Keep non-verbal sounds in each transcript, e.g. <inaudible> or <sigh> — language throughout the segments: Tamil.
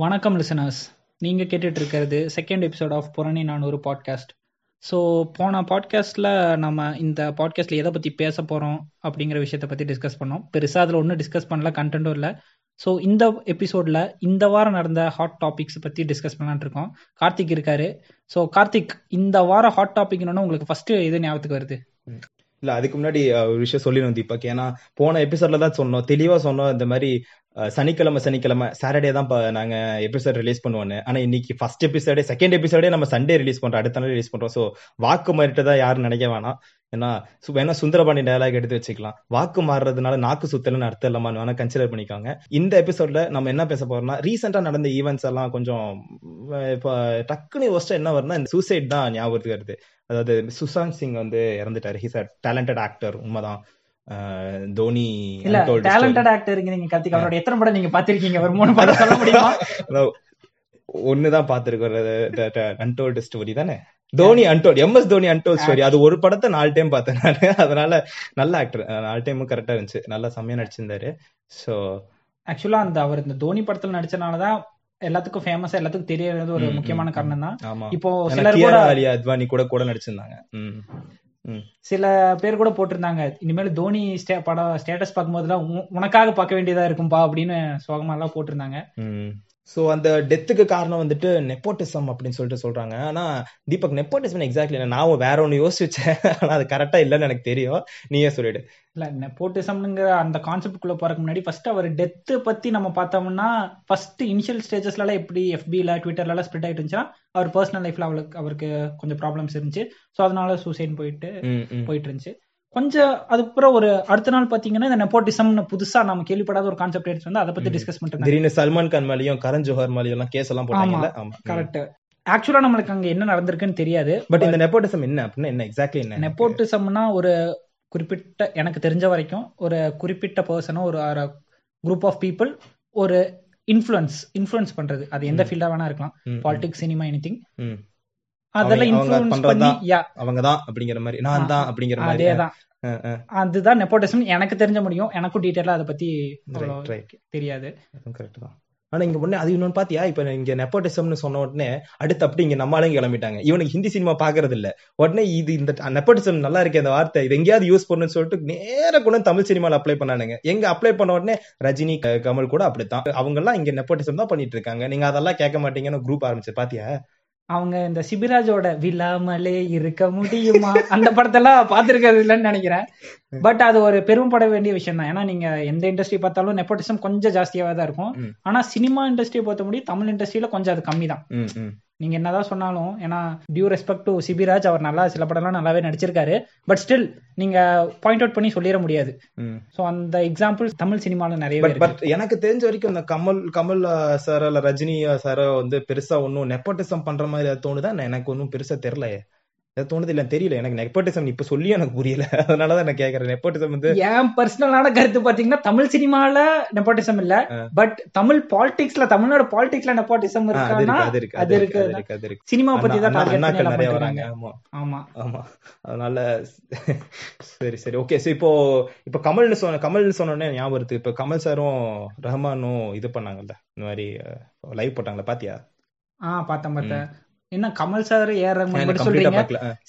வணக்கம் லிசனர்ஸ் நீங்கள் கேட்டுட்டு இருக்கிறது செகண்ட் எபிசோட் ஆஃப் புரணி நானூறு பாட்காஸ்ட் ஸோ போன பாட்காஸ்ட்டில் நம்ம இந்த பாட்காஸ்ட்டில் எதை பற்றி பேச போகிறோம் அப்படிங்கிற விஷயத்த பற்றி டிஸ்கஸ் பண்ணோம். பெருசாக அதில் ஒன்றும் டிஸ்கஸ் பண்ணல கண்டென்ட்டும் இல்லை. ஸோ இந்த எபிசோடில் இந்த வாரம் நடந்த ஹாட் டாபிக்ஸ் பற்றி டிஸ்கஸ் பண்ணலாம்னு இருக்கோம். கார்த்திக் இருக்காரு. ஸோ கார்த்திக் இந்த வாரம் ஹாட் டாபிக்னு உங்களுக்கு ஃபஸ்ட்டு எது ஞாபகத்துக்கு வருது? இல்ல அதுக்கு முன்னாடி ஒரு விஷயம் சொல்லிடணும் தீபக். ஏன்னா போன எபிசோட்ல தான் சொன்னோம். தெளிவா சொன்னோம். இந்த மாதிரி சனிக்கிழமை சனிக்கிழமை சாட்டர்டே தான் நாங்க எபிசோட் ரிலீஸ் பண்ணுவோன்னு. ஆனா இன்னைக்கு ஃபர்ஸ்ட் எபிசோடே செகண்ட் எபிசோடே நம்ம சண்டே ரிலீஸ் பண்றோம். அடுத்த நாள் ரிலீஸ் பண்றோம். ஸோ வாக்கு மாறிட்டதா யாரும் நினைக்க வேணாம். ஏன்னா சு- வேணா சுந்தரபாண்டி டயலாக் எடுத்து வச்சுக்கலாம். வாக்கு மாறுறதுனால நாக்கு சுத்தலன்னு அர்த்தம் இல்லாமல் வேணா கன்சிடர் பண்ணிக்காங்க. இந்த எபிசோட்ல நம்ம என்ன பேச போறோம்னா ரீசெண்டா நடந்த ஈவெண்ட்ஸ் எல்லாம் கொஞ்சம் இப்போ டக்குனு ஒஸ்ட் என்ன வரும்னா இந்த சூசைட் தான் ஞாபகத்துக்கு வருது. அதாவது சுஷாந்த் சிங் வந்து இறந்துட்டாரு. ஹீஸ் அ டேலண்டட் ஆக்டர் உண்மைதான். தோனி இல்ல. டேலண்டட் நீங்க கார்த்திக். அவரோட எத்தனை படம் நீங்க பாத்திருக்கீங்க ஒரு மூணு படம் சொல்ல முடியுமா? <laughs> ஒண்ணுதான் பாத்துருக்கோம் அன்டோல்டு ஸ்டோரி தானே? Dhoni untold M S Dhoni untold story அது ஒரு படத்தை நாலு டைம் பார்த்தேன் நானு. <laughs> அதனால நல்ல ஆக்டர் நாலு டைமும் கரெக்டா இருந்துச்சு. நல்லா செம்மையா நடிச்சிருந்தாரு. சோ ஆக்சுவலா அந்த அவர் இந்த தோனி படத்துல நடிச்சனாலதான் எல்லாத்துக்கும் ஃபேமஸா எல்லாத்துக்கும் தெரியறது ஒரு முக்கியமான. காரணம் தான் இப்போ சிலர் கூட அத்வானி கூட கூட நடிச்சிருந்தாங்க. சில பேர் கூட போட்டிருந்தாங்க. இனிமேல் தோனி ஸ்டே- படம் ஸ்டேட்டஸ் பார்க்கும்போதெல்லாம் உ- உனக்காக பார்க்க வேண்டியதா இருக்கும்பா அப்படின்னு சோகமா எல்லாம் போட்டிருந்தாங்க சோ அந்த டெத்துக்கு காரணம் வந்துட்டு நெப்போட்டிசம் அப்படின்னு சொல்லிட்டு சொல்றாங்க. ஆனா தீபக் நெப்போட்டிசம் எக்ஸாக்ட்லி நான் வேற ஒண்ணு யோசிச்சு வச்சேன் ஆனா அது கரெக்டா இல்லைன்னு எனக்கு தெரியும். நீயே சொல்லிடு. இல்ல நெப்போட்டிசம்ங்கிற அந்த கான்செப்ட் குள்ள போறதுக்கு முன்னாடி ஃபர்ஸ்ட் அவர் டெத் பத்தி நம்ம பார்த்தோம்னா ஃபர்ஸ்ட் இனிஷியல் ஸ்டேஜஸ்ல எல்லாம் எப்படி எஃபில ட்விட்டர்ல எல்லாம் ஸ்ப்ரெட் ஆயிட்டு இருந்துச்சுன்னா அவர் பர்சனல் லைஃப்ல அவளுக்கு அவருக்கு கொஞ்சம் ப்ராப்ளம்ஸ் இருந்துச்சு. ஸோ அதனால சூசைட் போயிட்டு. போயிட்டு இருந்துச்சு. கொஞ்சம் அதுக்கப்புறம் ஒரு அடுத்த நாள் பாத்தீங்கன்னா இந்த நெப்போட்டிசம்னு புதுசா நம்ம கேள்விப்படாத ஒரு கான்செப்ட் எடுத்து வந்து அதை பத்தி. டிஸ்கஸ் பண்ணிட்டு திடீர்னு சல்மான் கான் மேலயும் கரண் ஜோஹர் மேலயும் எல்லாம் கேஸ் எல்லாம் போட்டாங்கல்ல ஆமா. கரெக்ட் ஆக்சுவலா நம்மளுக்கு அங்க என்ன நடந்திருக்குன்னு தெரியாது பட் இந்த நெப்போட்டிசம் என்ன அப்படின்னா என்ன எக்ஸாக்ட்லி என்ன நெப்போட்டிசம்னா ஒரு குறிப்பிட்ட எனக்கு தெரிஞ்ச வரைக்கும் ஒரு குறிப்பிட்ட பர்சனோ ஒரு குரூப் ஆஃப் பீப்புள் ஒரு இன்ஃப்ளூயன்ஸ் இன்ஃப்ளூயன்ஸ் பண்றது. அது எந்த. ஃபீல்டா வேணா இருக்கலாம். Politics cinema anything. அதெல்லாம் இன்ஃப்ளூயன்ஸ் பண்ணி யா அவங்க தான் அப்படிங்கிற மாதிரி. நான் தான் அப்படிங்கிற மாதிரி. அதேதான். அதுதான் நெப்போட்டிசம் எனக்கு தெரிஞ்ச முடியும். எனக்கும் டீட்டெயிலா அதை பத்தி. தெரியாது. கரெக்ட் தான். ஆனா இங்க முன்னே அது இன்னொன்னு பாத்தியா? இப்ப இங்க நெப்போட்டிசம்னு சொன்ன உடனே அடுத்து அப்படி இங்க நம்ம ஆளுங்க கிளம்பிட்டாங்க. இவனுக்கு ஹிந்தி சினிமா பாக்குறது இல்ல உடனே இது இந்த நெப்போட்டிசம் நல்லா இருக்கே அந்த வார்த்தை இது எங்கேயாவது யூஸ் பண்ணணும்னு சொல்லிட்டு நேர கூட தமிழ் சினிமால அப்ளை பண்ணானுங்க. எங்க அப்ளை பண்ண உடனே ரஜினி கமல் கூட அப்படித்தான். அவங்க எல்லாம் இங்க நெப்போட்டிசம் தான் பண்ணிட்டு இருக்காங்க. நீங்க அதெல்லாம் கேட்க மாட்டீங்கன்னு குரூப் ஆரம்பிச்சு பாத்தியா? அவங்க இந்த சிபிராஜோட விழாமலே இருக்க முடியுமா? அந்த படத்தெல்லாம் பார்த்திருக்கிறது இல்லைன்னு நினைக்கிறேன். பட் அது ஒரு பெருமைப்பட வேண்டிய விஷயம் தான். ஏன்னா நீங்க எந்த இண்டஸ்ட்ரி பார்த்தாலும் நெப்போட்டிசம் கொஞ்சம் ஜாஸ்தியாவே தான் இருக்கும். ஆனா சினிமா இண்டஸ்ட்ரியை பொறுத்த முடியும் தமிழ் இண்டஸ்ட்ரியில கொஞ்சம் அது கம்மி தான். நீங்க என்னதான் சொன்னாலும் ஏன்னா டியூ ரெஸ்பெக்ட் டு சிபிராஜ் அவர் நல்லா சில படம்லாம் நல்லாவே நடிச்சிருக்காரு. பட் ஸ்டில் நீங்க பாயிண்ட் அவுட் பண்ணி சொல்லிட முடியாது. சோ அந்த எக்ஸாம்பிள் தமிழ் சினிமால நிறையவே பட் எனக்கு தெரிஞ்ச வரைக்கும் இந்த கமல் கமல் சார் இல்ல ரஜினி சார் வந்து பெருசா ஒன்னும் நெப்போட்டிசம் பண்ற மாதிரி தோணுதா? எனக்கு ஒன்னும் பெருசா தெரியலையே. அது தோணுது இல்ல தெரியல. எனக்கு நெப்போட்டிசம் இப்ப சொல்லி எனக்கு புரியல. <laughs> அதனாலதான் நான் கேக்குறேன். நெப்போட்டிசம் வந்து என் பர்சனலான கருத்து பாத்தீங்கன்னா தமிழ் சினிமால நெப்போட்டிசம் இல்ல. பட் தமிழ் பாலிடிக்ஸ்ல தமிழ்நாடு பாலிடிக்ஸ்ல நெப்போட்டிசம் அது இருக்கு அது இருக்கு அது இருக்கு அது சினிமா பத்தி தான் அண்ணாக்கள் நிறைய வராங்க. ஆமா. ஆமா. ஆமா. அதனால சரி சரி. ஓகே சோ இப்போ இப்போ கமல்னு சொன்ன கமல்னு சொன்னோடனே ஞாபகம் இப்போ கமல் சாரும் ரஹ்மானும் இது பண்ணாங்கல்ல. இந்த மாதிரி லைவ் போட்டாங்கல்ல பாத்தியா? ஆ பார்த்தேன் பார்த்தேன். என்ன கமல் சார் ஏஆர் ரஹ்மான் சொல்றீங்க.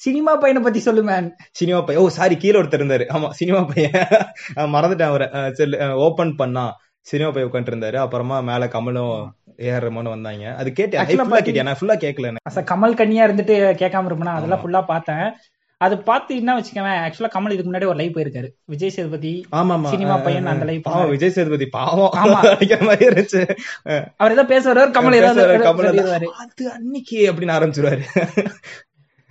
சினிமா பையனை பத்தி சொல்லு மேன் சினிமா பையன். ஓ சாரி கீழே ஒருத்தர் இருந்தாரு. ஆமா சினிமா பையன். மறந்துட்டேன் அவரை. ஓபன் பண்ணா சினிமா பையன் உட்காந்துட்டு இருந்தாரு அப்புறமா மேல கமலும் ஏஆர் வந்தாங்க. அது கேட்டேன். ஃபுல்லா கேட்டியா? நான் ஃபுல்லா கேட்கல கமல் கண்ணியா இருந்துட்டு கேட்காம இருப்பேனா? அதெல்லாம். ஃபுல்லா பார்த்தேன். அது பார்த்து என்ன வச்சுக்கவேன் ஆக்சுவலா கமல் இதுக்கு முன்னாடி ஒரு லைவ் போயிருக்காரு. விஜய் சேதுபதி ஆமா ஆமா சினிமா பையன் அந்த live பாவம். விஜய் சேதுபதி பாவம். அவர் ஏதோ பேச வருவார் கமல் ஏதாவது அது அன்னைக்கு அப்படின்னு ஆரம்பிச்சிருவாரு.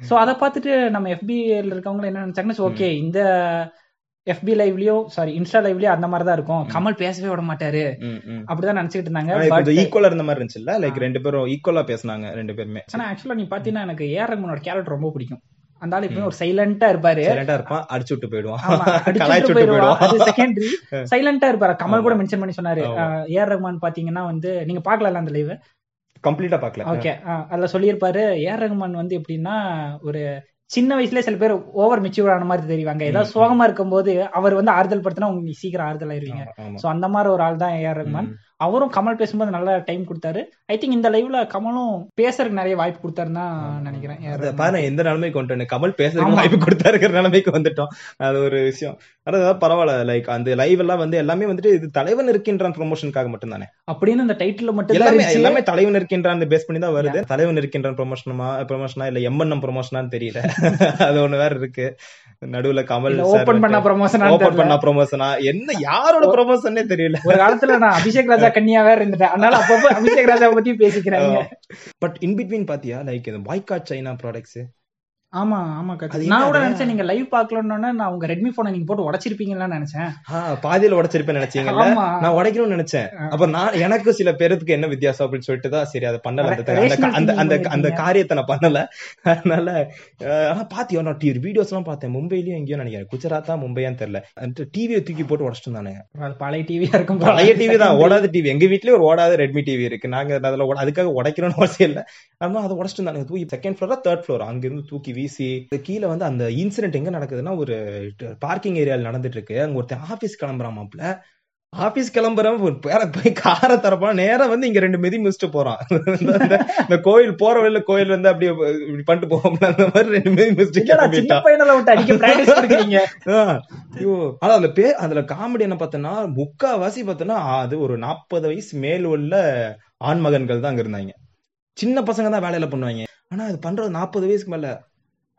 சோ அத பார்த்துட்டு நம்ம எஃபில இருக்கவங்க என்ன நினைச்சாங்கன்னா ஓகே இந்த எஃபி லைவ்லயோ சாரி இன்ஸ்டா லைவ்லயோ அந்த மாதிரி தான் இருக்கும். கமல் பேசவே விட மாட்டாரு. அப்படிதான் நினைச்சிட்டு இருந்தாங்க. ஈக்குவலா இருந்த மாதிரி இருந்துச்சுல்ல? லைக். ரெண்டு பேரும் ஈக்குவலா பேசுனாங்க ரெண்டு பேருமே. ஆனா ஆக்சுவலா நீ பாத்தீங்கன்னா எனக்கு ஏஆர் ரஹ்மானோட கேரக்டர் ரொம்ப பிடிக்கும். அந்த ஆள் எப்பவுமே ஒரு சைலண்டா இருப்பாரு. சைலண்டா இருப்பான் அடிச்சு விட்டு போயிடுவான். ஆமா, அடிச்சுட்டு கலாய்ச்சு விட்டு போயிடுவான். அது செகண்டரி சைலண்டா இருப்பாரு. கமல் கூட மென்ஷன் பண்ணி சொன்னாரு. ஏஆர் ரஹ்மான் பாத்தீங்கன்னா வந்து நீங்க பாக்கல அந்த லைவ் கம்ப்ளீட்டா பாக்கல. ஓகே அதுல சொல்லியிருப்பாரு ஏஆர் ரஹ்மான் வந்து எப்படின்னா ஒரு சின்ன வயசுல சில பேர் ஓவர் மெச்சூர் ஆன மாதிரி தெரிவாங்க. ஏதாவது சோகமா இருக்கும்போது அவர் வந்து ஆறுதல் படுத்தினா உங்களுக்கு சீக்கிரம் ஆறுதல் ஆயிருவீங்க. சோ அந்த மாதிரி ஒரு ஆள் தான் ஏஆர் ரஹ்மான் ம், அவரும் கமல் பேசும்போது நல்லா டைம் கொடுத்தாரு. ஐ திங்க் இந்த லைவ்ல கமலும் பேசுறதுக்கு நிறைய வாய்ப்பு கொடுத்தாருன்னு தான் நினைக்கிறேன். பாருங்க எந்த நிலைமைக்கு கொண்டு கமல் பேசுறதுக்கு. வாய்ப்பு கொடுத்தாருக்கிற நிலைமைக்கு வந்துட்டோம். அது ஒரு விஷயம். அதான் பரவாயில்ல லைக் அந்த லைவ் எல்லாம் வந்து எல்லாமே வந்துட்டு இது தலைவன் இருக்கின்றான் ப்ரொமோஷனுக்காக மட்டும் தானே அப்படின்னு அந்த டைட்டில் மட்டும் எல்லாமே. எல்லாமே தலைவன் இருக்கின்றான் பேஸ் பண்ணி தான் வருது. தலைவன் இருக்கின்றான் ப்ரொமோஷனுமா ப்ரொமோஷனா இல்ல எம்என்எம் ப்ரொமோஷனான்னு தெரியல. <laughs> அது ஒண்ணு வேற இருக்கு. நடுவுல கமல் ஓபன் பண்ண ப்ரமோஷன் ஓபன் பண்ண ப்ரொமோஷனா என்ன யாரோட ப்ரொமோஷனே தெரியல. ஒரு காலத்துல நான் அபிஷேக் ராஜா கன்னியா வேற இருந்துட்டேன். அதனால அப்பப்போ அபிஷேக் ராஜா பத்தி பேசிக்கிறாங்க பட் இன் பிட்வீன் <laughs> பாத்தியா லைக் இது பாய்காட் சைனா ப்ராடக்ட்ஸ் ஆமா ஆமா நான் கூட? நினைச்சேன் நீங்க லைவ் பாக்கலன்னு நான் உங்க ரெட்மி போனை நீங்க போட்டு உடைச்சிருப்பீங்கன்னு நினைச்சேன். பாதியில உடைச்சிருப்பேன் நினைச்சீங்கல்ல? நான் உடைக்கணும்னு நினைச்சேன். அப்ப நான் எனக்கு சில பேருக்கு என்ன வித்தியாசம் அப்படின்னு சொல்லிட்டு தான் சரி அதை பண்ணல அந்த அந்த அந்த. காரியத்தை நான் பண்ணல. அதனால ஆனா பாத்தியோ நான் டிவி வீடியோஸ் எல்லாம் பார்த்தேன். மும்பைலயும் எங்கேயோ நினைக்கிறேன். குஜராத்தா மும்பையான்னு தெரியல. டிவியை தூக்கி போட்டு உடச்சிட்டு அது பழைய டிவியா இருக்கும். பழைய டிவி தான் ஓடாத டிவி எங்க வீட்லயே ஒரு ஓடாத ரெட்மி டிவி இருக்கு. நாங்க அதுல அதுக்காக உடைக்கணும்னு அவசியம் இல்ல. ஆனா அதை உடச்சிட்டு தூக்கி செகண்ட் ஃப்ளோரா தேர்ட் ஃப்ளோர் அங்க இருந்து தூக்கி வீசி கீழே வந்து அந்த இன்சிடென்ட் எங்க நடக்குதுன்னா ஒரு பார்க்கிங் ஏரியால நடந்துட்டு இருக்கு அங்க ஒருத்தன் ஆபீஸ் கிளம்புறான் மாப்ள. ஆபீஸ் கிளம்புறவன் பேர போய் காரை தரப்பான். நேரா வந்து இங்க ரெண்டு மிதி மிதிச்சுட்டு போறான். இந்த- கோயில் போற வழியில கோயில் வந்து அப்படியே இப்படி பண்ணிட்டு போவோம்ல அந்த மாதிரி ரெண்டு மிதி மிதிச்சுட்டு ஆனா அதுல பே அதுல காமெடி என்ன பார்த்தோன்னா முக்காவாசி பார்த்தோன்னா அது ஒரு நாற்பது வயசு மேல் உள்ள ஆண் மகன்கள் தான் அங்க இருந்தாங்க. சின்ன பசங்க தான் வேலையில பண்ணுவாங்க. ஆனா அது பண்றது நாற்பது வயசுக்கு மேல.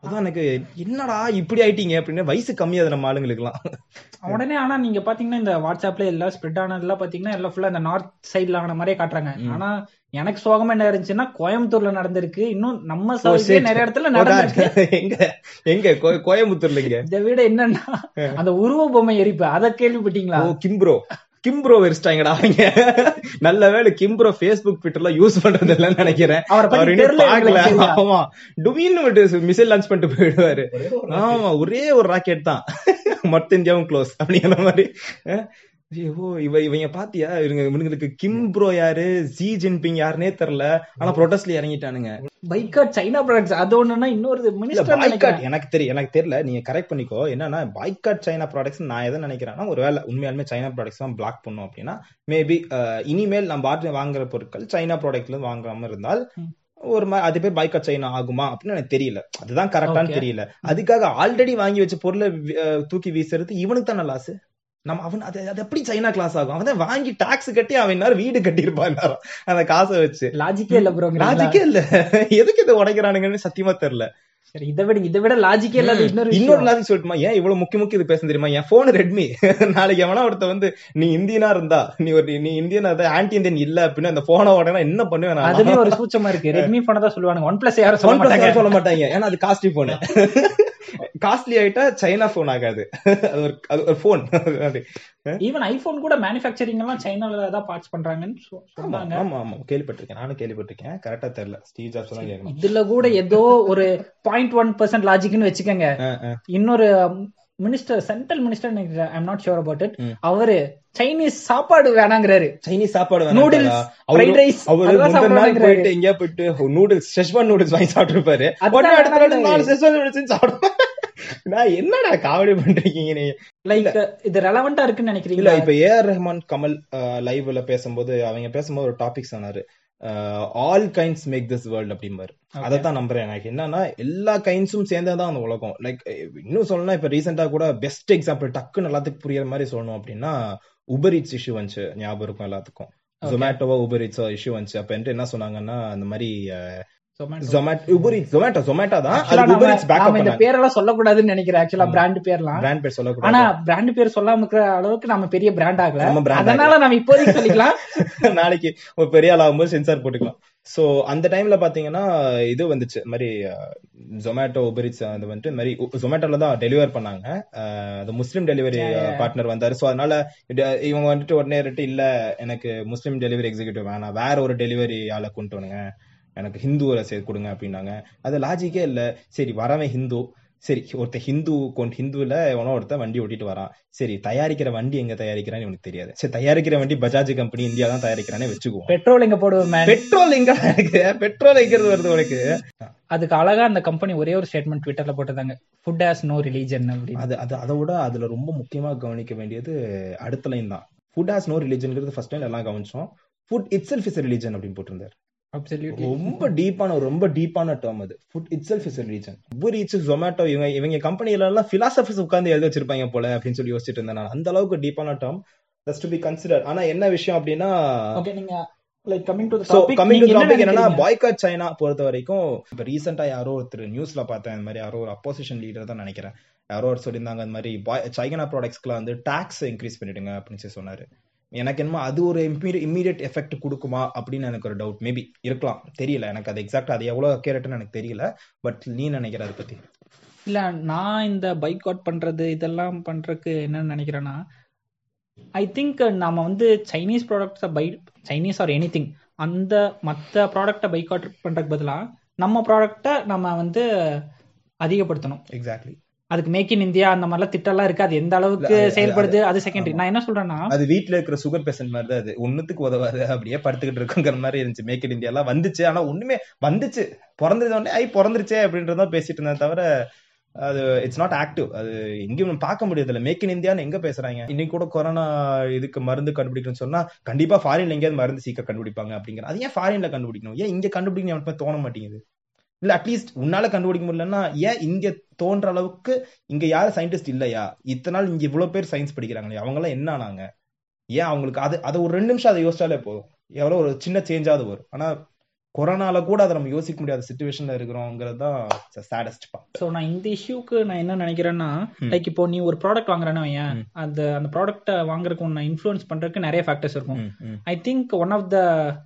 அதான் எனக்கு என்னடா இப்படி ஆயிட்டீங்க அப்படின்னு வயசு கம்மியாது நம்ம ஆளுங்களுக்குலாம் உடனே ஆனா நீங்க பாத்தீங்கன்னா இந்த வாட்ஸ்அப்ல எல்லாம் ஸ்ப்ரெட் ஆனதெல்லாம் பாத்தீங்கன்னா எல்லாம் ஃபுல்லா இந்த நார்த் சைடுல ஆன மாதிரியே காட்டுறாங்க. ஆனா எனக்கு சோகமா என்ன இருந்துச்சுன்னா கோயம்புத்தூர்ல நடந்திருக்கு. இன்னும் நம்ம சரி. நிறைய இடத்துல நடந்திருக்கு. எங்க எங்க? கோயம்புத்தூர்ல இங்க இதை விட என்னன்னா அந்த உருவ பொம்மை எரிப்பு அத கேள்விப்பட்டீங்களா? ஓ கிம்ப்ரோ கிம்ப்ரோ வெறிச்சிட்டாங்கடா அவங்க. நல்ல வேளை கிம்ப்ரோ ஃபேஸ்புக் ட்விட்டர்லாம் யூஸ் பண்றது இல்லைன்னு நினைக்கிறேன். அவரை இன்னும் பார்க்கல. ஆமா. டுவீன்னு மிசைல் லான்ச் பண்ணிட்டு போயிடுவாரு. ஆமா ஒரே ஒரு ராக்கெட் தான். மொத்த இந்தியாவும் க்ளோஸ் அப்படிங்கிற மாதிரி. ஐயோ இவ இவங்க பாத்தியா? இவங்க இவங்களுக்கு கிம் ப்ரோ யாரு? ஜி ஜின்பிங் யாருனே தெரியல ஆனா ப்ரொடெஸ்ட்ல இறங்கிட்டானுங்க. பைக்காட் சைனா ப்ராடக்ட்ஸ் அது ஒண்ணுன்னா இன்னொரு மினிஸ்டர் நினைக்கிறேன். எனக்கு தெரியும் எனக்கு தெரியல நீங்க கரெக்ட் பண்ணிக்கோ. என்னன்னா பாய்காட் சைனா ப்ராடக்ட்ஸ் நான் எதை நினைக்கிறேன்னா ஒருவேளை உண்மையாலுமே சைனா ப்ராடக்ட்ஸ் தான் பிளாக் பண்ணும் அப்படின்னா மேபி இனிமேல் நம்ம ஆட்டு வாங்குற பொருட்கள் சைனா ப்ராடக்ட்ல வாங்காம இருந்தால். ஒரு மாதிரி அது பேர் பாய்காட் சைனா ஆகுமா அப்படின்னு எனக்கு தெரியல. அதுதான் கரெக்டான்னு. தெரியல. அதுக்காக ஆல்ரெடி வாங்கி வச்ச பொருளை தூக்கி வீசுறது இவனுக்கு தானே லாஸ் நம்ம அவன் அது அது எப்படி சைனா கிளாஸ் ஆகும்? அவன் தான் வாங்கி டாக்ஸ் கட்டி அவன் நேரம் வீடு கட்டியிருப்பான் அந்த காசை வச்சு. லாஜிக்கே இல்ல ப்ரோ லாஜிக்கே இல்ல. எதுக்கு இதை உடைக்கிறானுங்கன்னு சத்தியமா தெரியல. சரி இதை விட இதை விட லாஜிக்கே இல்லாத இன்னொரு இன்னொரு லாஜிக் சொல்லட்டுமா? ஏன் இவ்வளவு முக்கிய முக்கிய இது பேச தெரியுமா? என் போன் ரெட்மி நாளைக்கு எவனா ஒருத்த வந்து நீ இந்தியனா இருந்தா நீ ஒரு நீ இந்தியனா இருந்தா ஆன்டி இந்தியன் இல்ல அப்படின்னு அந்த போனை உடனே என்ன பண்ணுவேன் அதுலயும் ஒரு சூச்சமா இருக்கு. ரெட்மி போன தான் சொல்லுவாங்க ஒன் பிளஸ் யாரும் சொல்ல மாட்டாங்க. சொல்ல மாட்டாங்க. ஏன்னா அது காஸ்ட்லி போனு காஸ்ட்லி ஆயிட்டா சைனா போன் ஆகாது. அது ஒரு அது ஒரு போன் ஈவன் ஐபோன் கூட மேனுஃபேக்சரிங் எல்லாம் சைனால தான் பார்ட்ஸ் பண்றாங்கன்னு சொன்னாங்க. ஆமா ஆமா. கேள்விப்பட்டிருக்கேன். நானும் கேள்விப்பட்டிருக்கேன். கரெக்டா தெரியல. ஸ்டீவ் ஜாப்ஸ் கேட்கணும் இதுல கூட ஏதோ ஒரு பாயிண்ட் ஒன் பர்சன்ட் லாஜிக்னு வச்சுக்கோங்க. இன்னொரு minister central minister I'm not sure about it. அவரு சைனீஸ் சாப்பாடு வேணாங்கிறாரு. சைனீஸ் சாப்பாடு நூடுல்ஸ் வேணாம் ஃப்ரைட் ரைஸ் அவரு நாள் சாப்பிடுறாரு போயிட்டு எங்கேயா போயிட்டு நூடுல்ஸ் செஷ்வான் நூடுல்ஸ் வாங்கி சாப்பிட்டுருப்பாரு. உடனே அடுத்த நாள் நூடுல்ஸ் சாப்பிடுவேன் நான் என்னடா காமெடி பண்றீங்க நீங்க? லைக் இது ரெலவெண்டா இருக்குன்னு இல்ல நினைக்கிறீங்களா இப்ப ஏஆர் ரஹ்மான் கமல் லைவ்ல பேசும்போது அவங்க பேசும்போது ஒரு டாபிக் சொன்னாரு. All kinds make this world அப்படிம்பாரு அதை தான் நம்புறேன். எனக்கு என்னன்னா எல்லா கைண்ட்ஸும் சேர்ந்ததான் அந்த உலகம். லைக் இன்னும் சொல்லணும்னா இப்ப ரீசெண்டா கூட பெஸ்ட் எக்ஸாம்பிள் டக்குன்னு எல்லாத்துக்கும் புரியுற மாதிரி சொல்லணும் அப்படின்னா உபர் இட்ஸ் இஷ்யூ வந்துச்சு. ஞாபகம் இருக்கும் எல்லாத்துக்கும். ஜொமேட்டோவா உபர் இட்ஸ் இஷ்யூ வந்துச்சு. அப்ப என்ன சொன்னாங்கன்னா அந்த மாதிரி. ஜொமேட்டோ ஜொமேட்டோ தான். Actually, அது உபர் நாம- இட்ஸ் பேக்கப் நாம இந்த பேரெல்லாம் சொல்லக்கூடாதுன்னு நினைக்கிறேன். ஆக்சுவலா. பிராண்ட் பேர்லாம். பிராண்ட் பேர் ஆனா சொல்லக்கூடாது பிராண்ட் பேர் சொல்லாம இருக்கிற அளவுக்கு நம்ம பெரிய பிராண்ட் ஆகல. நம்ம அதனால நம்ம இப்போதைக்கு சொல்லிக்கலாம். <laughs> நாளைக்கு ஒரு பெரிய ஆள் ஆகும்போது சென்சார் போட்டுக்கலாம். சோ அந்த டைம்ல பாத்தீங்கன்னா இது வந்துச்சு. இந்த மாதிரி ஜொமேட்டோ உபரிட்ஸ் அது வந்துட்டு இந்த மாதிரி ஜொமேட்டோல தான் டெலிவர் பண்ணாங்க. அது முஸ்லீம் டெலிவரி. பார்ட்னர் வந்தாரு. சோ அதனால இவங்க வந்துட்டு உடனே ரெட்டு இல்ல. எனக்கு முஸ்லீம் டெலிவரி எக்ஸிக்யூட்டிவ் வேணாம். வேற ஒரு டெலிவரி ஆளை கொண்டு வந்துங்க எனக்கு ஹிந்துவரை சேர்த்து கொடுங்க அப்படின்னாங்க. அது லாஜிக்கே இல்ல. சரி வரவன் ஹிந்து. சரி ஒருத்தன் ஹிந்து கொண்டு ஹிந்துல எவனோ ஒருத்தன் வண்டி ஓட்டிட்டு வரான். சரி தயாரிக்கிற வண்டி எங்க தயாரிக்கிறான்னு இவனுக்கு தெரியாது. சரி தயாரிக்கிற வண்டி பஜாஜ் கம்பெனி இந்தியா தான் தயாரிக்கிறானே வச்சுக்குவோம். பெட்ரோல் எங்க போடுவோம்? பெட்ரோல் எங்க பெட்ரோல் எங்கிறது வருது உனக்கு? அதுக்கு அழகா அந்த கம்பெனி ஒரே ஒரு ஸ்டேட்மெண்ட் ட்விட்டர்ல போட்டிருந்தாங்க. ஃபுட் ஹாஸ் நோ ரிலீஜன் அப்படின்னு. அது அது அதை விட அதுல ரொம்ப முக்கியமா கவனிக்க வேண்டியது அடுத்த லைன் தான். ஃபுட் ஹாஸ் நோ ரிலிஜன்ங்கிறது ஃபர்ஸ்ட் டைம் எல்லாம் கவனிச்சோம். Food itself is religion அப்படின்னு போட்டிருந்தாரு. ரொம்ப டீப்பான ரொம்ப டீப்பான டேர்ம் அது. Food itself is religion Uber Eats Zomato இவங்க இவங்க கம்பெனில எல்லாம் பிலாசபிஸ் உட்கார்ந்து எழுதி வச்சிருப்பாங்க போல அப்படின்னு சொல்லி யோசிச்சுட்டு இருந்தேன் நான். அந்த அளவுக்கு டீப்பான term just to be consider ஆனா என்ன விஷயம் அப்படின்னா நீங்க like coming to coming to topic என்னன்னா பாய்காட் சைனா பொறுத்த வரைக்கும் இப்ப ரீசெண்டா யாரோ ஒருத்தர் நியூஸ்ல பார்த்தேன் இந்த மாதிரி யாரோ ஒரு அப்போசிஷன் லீடர் தான் நினைக்கிறேன். யாரோ ஒரு சொல்லியிருந்தாங்க இந்த மாதிரி சைனா ப்ராடக்ட்ஸ்க்குலாம் வந்து டாக்ஸ் இன்க்ரீஸ் பண்ணிடுங்க அப்படின்னு சொல்லி சொன்னாரு. எனக்கு என்னமோ அது ஒரு இம்மீடியட் எஃபெக்ட் கொடுக்குமா அப்படின்னு எனக்கு ஒரு டவுட் மேபி இருக்கலாம். தெரியல. எனக்கு அது எக்ஸாக்ட் அது எவ்வளவு அக்கேரட்னு எனக்கு தெரியல. பட் நீ நினைக்கிற அதை பத்தி? இல்ல நான் இந்த பைக் அவுட் பண்றது இதெல்லாம் பண்றதுக்கு என்னன்னு நினைக்கிறேன்னா ஐ திங்க் நாம வந்து சைனீஸ் ப்ராடக்ட்ஸை பை சைனீஸ் ஆர் எனி அந்த மற்ற ப்ராடக்டை பைக் அவுட் பண்றதுக்கு பதிலா நம்ம ப்ராடக்டை நம்ம வந்து அதிகப்படுத்தணும். எக்ஸாக்ட்லி அதுக்கு மேக் இன் இந்தியா அந்த மாதிரிலாம் திட்டம்லாம் இருக்கு அது எந்த அளவுக்கு செயல்படுது அது செகண்டரி. நான் என்ன சொல்றேன்னா அது வீட்ல இருக்கிற சுகர் பேஷண்ட் மாதிரி தான் அது. ஒண்ணுத்துக்கு உதவாது அப்படியே படுத்துக்கிட்டு இருக்குங்கிற மாதிரி இருந்துச்சு. மேக் இன் இந்தியா எல்லாம் வந்துச்சு. ஆனா ஒண்ணுமே வந்துச்சு. பிறந்தது உடனே ஐ பிறந்துருச்சே அப்படின்றதான் பேசிட்டு இருந்தேன் தவிர அது இட்ஸ் நாட் ஆக்டிவ் அது எங்கேயும் பார்க்க முடியாது இல்ல மேக் இன் இந்தியான்னு எங்க பேசுறாங்க? இன்னைக்கு கூட கொரோனா இதுக்கு மருந்து கண்டுபிடிக்கணும்னு சொன்னா கண்டிப்பா ஃபாரின்ல எங்கேயாவது மருந்து சீக்கிரம் கண்டுபிடிப்பாங்க அப்படிங்கிற அது ஏன் ஃபாரின்ல கண்டுபிடிக்கணும்? ஏன் இங்க கண்டுபிடிக்கணும்? தோண மாட்டேங்குது. இல்ல அட்லீஸ்ட் உன்னால கண்டுபிடிக்க முடியலன்னா ஏன் இங்க தோன்ற அளவுக்கு இங்க யாரும் சயின்டிஸ்ட் இல்லையா? இத்தனை நாள் இங்க இவ்வளவு பேர் சயின்ஸ் படிக்கிறாங்களே அவங்க எல்லாம் என்ன ஆனாங்க? ஏன் அவங்களுக்கு அது அது ஒரு ரெண்டு நிமிஷம் அதை யோசிச்சாலே போதும். எவ்வளவு ஒரு சின்ன சேஞ்சாவது வரும். ஆனா கொரோனால கூட அதை நம்ம யோசிக்க முடியாத சுச்சுவேஷன்ல இருக்கிறோங்கிறது தான் சேடஸ்ட் பார்ட் ஸோ நான் இந்த இஷ்யூக்கு நான் என்ன நினைக்கிறேன்னா. லைக் இப்போ நீ ஒரு ப்ராடக்ட் வாங்குறேன்னா ம். அந்த அந்த ப்ராடக்ட்டை வாங்குறதுக்கு உன்னை இன்ஃப்ளூயன்ஸ் பண்றதுக்கு நிறைய ஃபேக்டர்ஸ் இருக்கும். I think one of the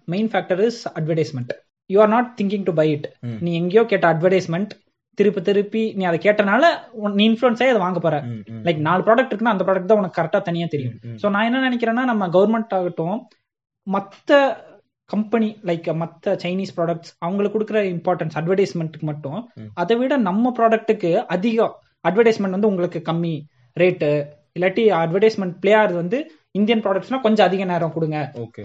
main factor is advertisement you are not thinking to buy it. நீ எங்கேயோ கேட்ட அட்வர்டைஸ்மெண்ட் திருப்பி திருப்பி நீ அதை கேட்டனால நீ இன்ஃப்ளூயன்ஸ் ஆகி அதை வாங்க போற. லைக் நாலு ப்ராடக்ட் இருக்குன்னா அந்த ப்ராடக்ட் தான் உனக்கு கரெக்டா தனியா தெரியும். ஸோ நான் என்ன நினைக்கிறேன்னா நம்ம கவர்மெண்ட் ஆகட்டும் மற்ற கம்பெனி லைக் மற்ற சைனீஸ் ப்ராடக்ட்ஸ் அவங்களுக்கு கொடுக்குற இம்பார்ட்டன்ஸ் அட்வர்டைஸ்மெண்ட்டுக்கு மட்டும். அதை விட நம்ம ப்ராடக்ட்டுக்கு அதிகம் அட்வர்டைஸ்மெண்ட் வந்து உங்களுக்கு கம்மி ரேட்டு இல்லாட்டி அட்வர்டைஸ்மெண்ட் பிளே ஆகுது வந்து இந்தியன் ப்ராடக்ட்ஸ்னா கொஞ்சம் அதிக நேரம் கொடுங்க.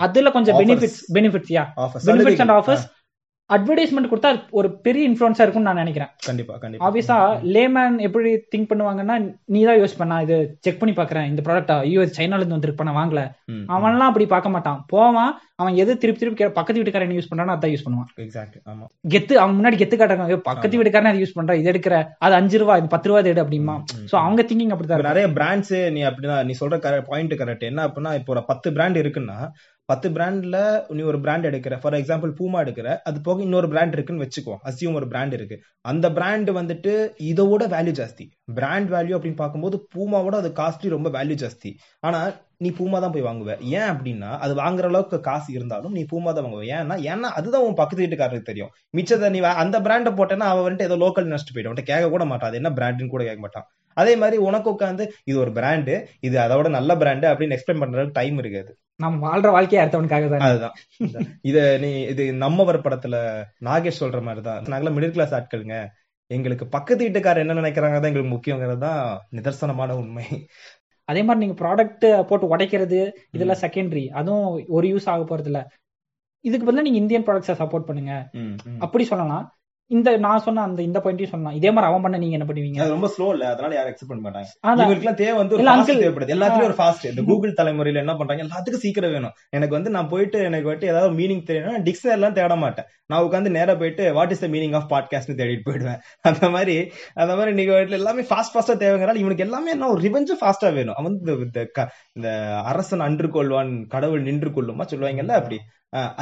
அதுல கொஞ்சம். Benefits benefits yeah benefits and offers advertisement கொடுத்தா ஒரு பெரிய இன்ஃபுளுன்ஸா இருக்கும்னு நான் நினைக்கிறேன். கண்டிப்பா கண்டிப்பா. ஆப்வியஸா லேமேன் எப்படி திங்க் பண்ணுவாங்கன்னா நீ தான் யோசிப்ப நான் இது செக் பண்ணி பாக்குறேன் இந்த ப்ராடக்ட் ஐயோ சைனால இருந்து வந்திருக்கு நான் வாங்கல. அவன்லாம் அப்படி பார்க்க மாட்டான். போவான் அவன் எது திருப்பி திருப்பி பக்கத்து வீட்டுக்காரன் யூஸ் பண்றானோ அதான் யூஸ் பண்ணுவான். எக்ஸாக்ட் ஆமா. கெத்து அவன் முன்னாடி கெத்து காட்டுறாங்க பக்கத்து வீட்டுக்காரன் அதை யூஸ் பண்றா இது எடுக்கிற அது அஞ்சு ரூபா இது பத்து ரூபா எடு அப்படிமா. சோ அவங்க திங்கிங் அப்படிதான் இப்ப இருக்கும். நிறைய பிராண்ட்ஸ் நீ அப்படிதான் நீ சொல்ற பாயிண்ட் கரெக்ட் என்ன அப்படின்னா இப்போ ஒரு பத்து பிராண்ட் இருக்குன்னா பத்து பிராண்ட்ல நீ ஒரு பிராண்ட் எடுக்கிற. ஃபார் எக்ஸாம்பிள் பூமா எடுக்கிற. அது போக இன்னொரு பிராண்ட் இருக்குன்னு வச்சுக்கோ. அசியும் ஒரு பிராண்ட் இருக்கு. அந்த பிராண்ட் வந்துட்டு இதோட வேல்யூ ஜாஸ்தி. பிராண்ட் வேல்யூ அப்படின்னு பார்க்கும்போது பூமாவோட அது காஸ்ட்லி ரொம்ப வேல்யூ ஜாஸ்தி. ஆனா நீ பூமா தான் போய் வாங்குவ. ஏன் அப்படின்னா அது வாங்குற அளவுக்கு காசு இருந்தாலும் நீ பூமா தான் வாங்குவ. ஏன்னா ஏன்னா அதுதான் உன் பக்கத்து வீட்டுக்காரருக்கு தெரியும். மிச்சத்தை நீ அந்த பிராண்டை போட்டேன்னா அவன் வந்துட்டு ஏதோ லோக்கல் நஷ்டம் போயிடும். அவன்கிட்ட கேட்க கூட மாட்டான். அது என்ன பிராண்டுன்னு கூட கேட்க மாட்டான். அதே மாதிரி உனக்கு உட்காந்து இது ஒரு பிராண்டு இது அதோட நல்ல பிராண்டு அப்படின்னு எக்ஸ்பிளைன் பண்றதுக்கு டைம் இருக்காது. நம்ம வாழ்ற வாழ்க்கையை அடுத்தவனுக்காக தான். அதுதான். இத நீ இது நம்மவர் படத்துல நாகேஷ் சொல்ற மாதிரி தான் நாங்களாம் மிடில் கிளாஸ் ஆட்களுங்க. எங்களுக்கு பக்கத்து வீட்டுக்காரர் என்ன நினைக்கிறாங்க தான் எங்களுக்கு முக்கியங்கிறது தான் நிதர்சனமான உண்மை. அதே மாதிரி நீங்க ப்ராடக்ட் போட்டு உடைக்கிறது இதெல்லாம் செகண்டரி அதுவும் ஒரு யூஸ் ஆக போறது இல்ல இதுக்கு பதிலா நீங்க இந்தியன் ப்ராடக்ட்ஸை சப்போர்ட் பண்ணுங்க. அப்படி சொல்லலாம். இந்த நான் சொன்ன அந்த இந்த பாயிண்டையும் சொல்லலாம் இதே மாதிரி அவன் பண்ண நீங்க என்ன பண்ணுவீங்க? அது ரொம்ப ஸ்லோ இல்ல. அதனால யாரும் எக்ஸெப்ட் பண்ண மாட்டாங்க. இவருக்குலாம் தேவை வந்து ஒரு தேவைப்படுது. எல்லாத்துலயும் ஒரு ஃபாஸ்ட் இந்த கூகுள் தலைமுறையில என்ன பண்றாங்க? எல்லாத்துக்கும் சீக்கிரம் வேணும். எனக்கு வந்து நான் போயிட்டு எனக்கு வந்துட்டு ஏதாவது மீனிங் தெரியணும் டிக்ஷனரி எல்லாம் தேட மாட்டேன். நான் உட்காந்து நேரா போயிட்டு what is the meaning of பாட்காஸ்ட்னு தேடிட்டு போயிடுவேன். அந்த மாதிரி அந்த மாதிரி நீங்க வந்துட்டு எல்லாமே ஃபாஸ்ட் ஃபாஸ்டா தேவைங்கிறால இவனுக்கு எல்லாமே என்ன ஒரு ரிவெஞ்சும் ஃபாஸ்டா வேணும். அவன் வந்து இந்த- அரசன் அன்று கொள்வான் கடவுள் நின்று கொள்ளுமா சொல்லுவாங்கல்ல அப்படி.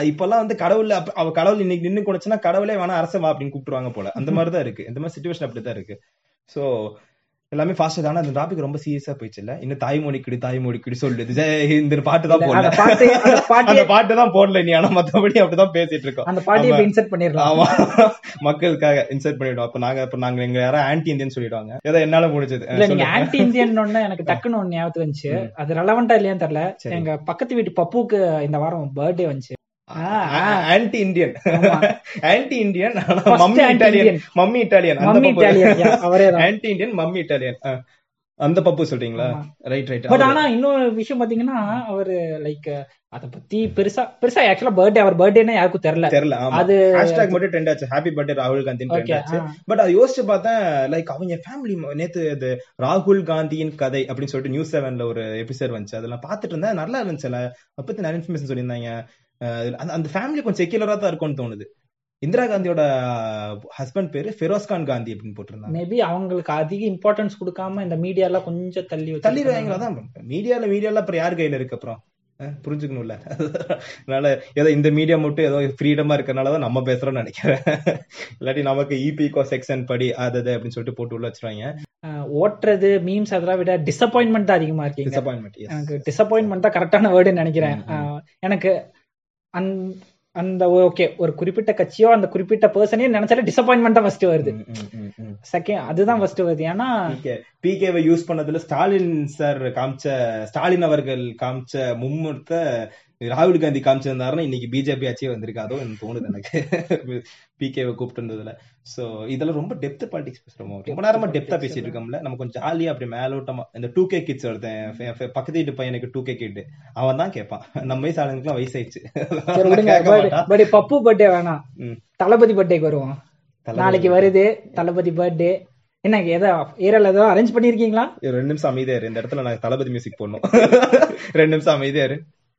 இப்பெல்லாம் வந்து கடவுள் அவ கடவுள் இன்னைக்கு நின்னு கொடுச்சுன்னா கடவுளே வேணா அரசன் வா அப்படின்னு கூப்பிட்டுருவாங்க போல. அந்த மாதிரி தான் இருக்கு. இந்த மாதிரி சுச்சுவேஷன் அப்படிதான் இருக்கு. சோ எல்லாமே ஃபாஸ்ட் ஆனா அந்த டாபிக் ரொம்ப சீரியஸா போயிடுச்சு இல்ல? இன்னும் தாய்மொழி கிடி தாய்மொழி கிடி சொல்லுது. இந்த பாட்டு தான் போடல. பாட்டு அந்த பாட்டு தான் போடல நீ ஆனா மத்தபடி அப்படிதான் பேசிட்டு இருக்கோம். அந்த பாட்டியை. இன்செர்ட் பண்ணிடலாம். ஆமா. மக்களுக்காக இன்சர்ட் பண்ணிடுவோம். அப்ப நாங்க அப்ப நாங்க எங்க யாராவது ஆன்டி இந்தியன் சொல்லிடுவாங்க. ஏதோ என்னால முடிஞ்சது. இல்ல நீங்க ஆன்டி இந்தியன் ஒண்ணு எனக்கு டக்குன்னு ஒண்ணு ஞாபகத்துக்கு வந்துச்சு. அது ரெலவெண்டா இல்லையான்னு தெரியல. எங்க பக்கத்து வீட்டு பப்புக்கு இந்த வாரம் பர்த்டே வந்துச்சு. Anti Indian. Anti Indian mummy. Italian mummy Italian anti Indian mummy Italian அந்த பப்பு சொல்றீங்களா. ரைட் ரைட் பட் ஆனா இன்னொரு விஷயம் பாத்தீங்கன்னா அவரு லைக் அத பத்தி பெருசா பெருசா ஆக்சுவலா பர்த்டே அவர் பர்த்டேன்னு யாருக்கும் தெரியல. தெரியல அது ஹேஷ்டாக் மட்டும் ட்ரெண்ட் ஆச்சு. ஹாப்பி பர்த்டே ராகுல் காந்தி ட்ரெண்ட் ஆச்சு. பட் அதை யோசிச்சு பார்த்தேன் லைக் அவங்க ஃபேமிலி நேத்து இது ராகுல் காந்தியின் கதை அப்படின்னு சொல்லிட்டு நியூஸ் செவன்ல ஒரு எபிசோட் வந்துச்சு. அதெல்லாம் பார்த்துட்டு இருந்தேன் நல்லா இருந்துச்சுல அதை பத்தி நிறைய இன்ஃபர்மேஷன் சொல்லியிருந்தாங்க. அந்த ஃபேமிலி கொஞ்சம் செக்யூலரா தான் இருக்கும்னு தோணுது. இந்திரா காந்தியோட ஹஸ்பண்ட் பேரு ஃபெரோஸ் கான் காந்தி அப்படின்னு போட்டிருந்தாங்க. மேபி அவங்களுக்கு அதிக இம்பார்ட்டன்ஸ் கொடுக்காம இந்த மீடியா எல்லாம் கொஞ்சம் தள்ளி. தள்ளிடுவாங்களா தான் மீடியால மீடியால அப்புறம் யார் கையில இருக்கு அப்புறம்? புரிஞ்சுக்கணும்ல. அதனால ஏதோ இந்த மீடியா மட்டும் ஏதோ ஃப்ரீடமா இருக்கறனால தான் நம்ம பேசுறோம்னு நினைக்கிறேன். இல்லாட்டி நமக்கு இபிகோ செக்ஷன் படி அது அப்படின்னு சொல்லிட்டு போட்டு உள்ள வச்சிருவாங்க. ஓட்டுறது மீம்ஸ் அதெல்லாம் விட டிசப்பாயின்மெண்ட் தான் அதிகமா இருக்கீங்க. டிசப்பாயின்மெண்ட் எனக்கு டிசப்பாயின்மெண்ட் தான் கரெக்டான வேர்டுன்னு நினைக்கிறேன். எனக்கு அந்த ஓகே ஒரு குறிப்பிட்ட கட்சியோ அந்த குறிப்பிட்ட பர்சனையும் நினைச்சாலே டிசப்பாயின்மெண்ட் தான் ஃபர்ஸ்ட் வருது. செகண்ட் அதுதான் ஃபர்ஸ்ட் வருது. ஏன்னா பிகேவை யூஸ் பண்ணதுல ஸ்டாலின் சார் காமிச்ச ஸ்டாலின் அவர்கள் காமிச்ச மும்முரத்தை ராகுல் காந்தி காமிச்சிருந்தாருன்னா இன்னைக்கு பிஜேபி ஆட்சியே வந்திருக்கு அதுவும் எனக்கு. தோணுது எனக்கு <laughs> பிகேவை கூப்பிட்டு இருந்ததுல சோ இதெல்லாம் ரொம்ப டெப்த் பாலிடிக்ஸ் பேசுறோம்? ரொம்ப நேரமா டெப்தா பேசிட்டு இருக்கோம்ல. நம்ம கொஞ்சம் ஜாலியா அப்படி மேலோட்டமா இந்த டூ கே கிட்ஸ் ஒருத்தன் பக்கத்து வீட்டு பையனுக்கு டூ கே கிட் அவன் தான் கேட்பான் நம்ம வயசு ஆளுங்களுக்குலாம் வயசாயிடுச்சு. பப்பு பர்த்டே வேணாம். தளபதி பர்த்டேக்கு வருவோம். நாளைக்கு வருது தளபதி பர்த்டே. என்ன ஏதோ ஏரியால ஏதோ அரேஞ்ச் பண்ணிருக்கீங்களா? ரெண்டு நிமிஷம் அமைதியா இரு. இந்த இடத்துல நான் தளபதி மியூசிக் போடணும். ரெண்டு நிமிஷம் அமைதியா இரு.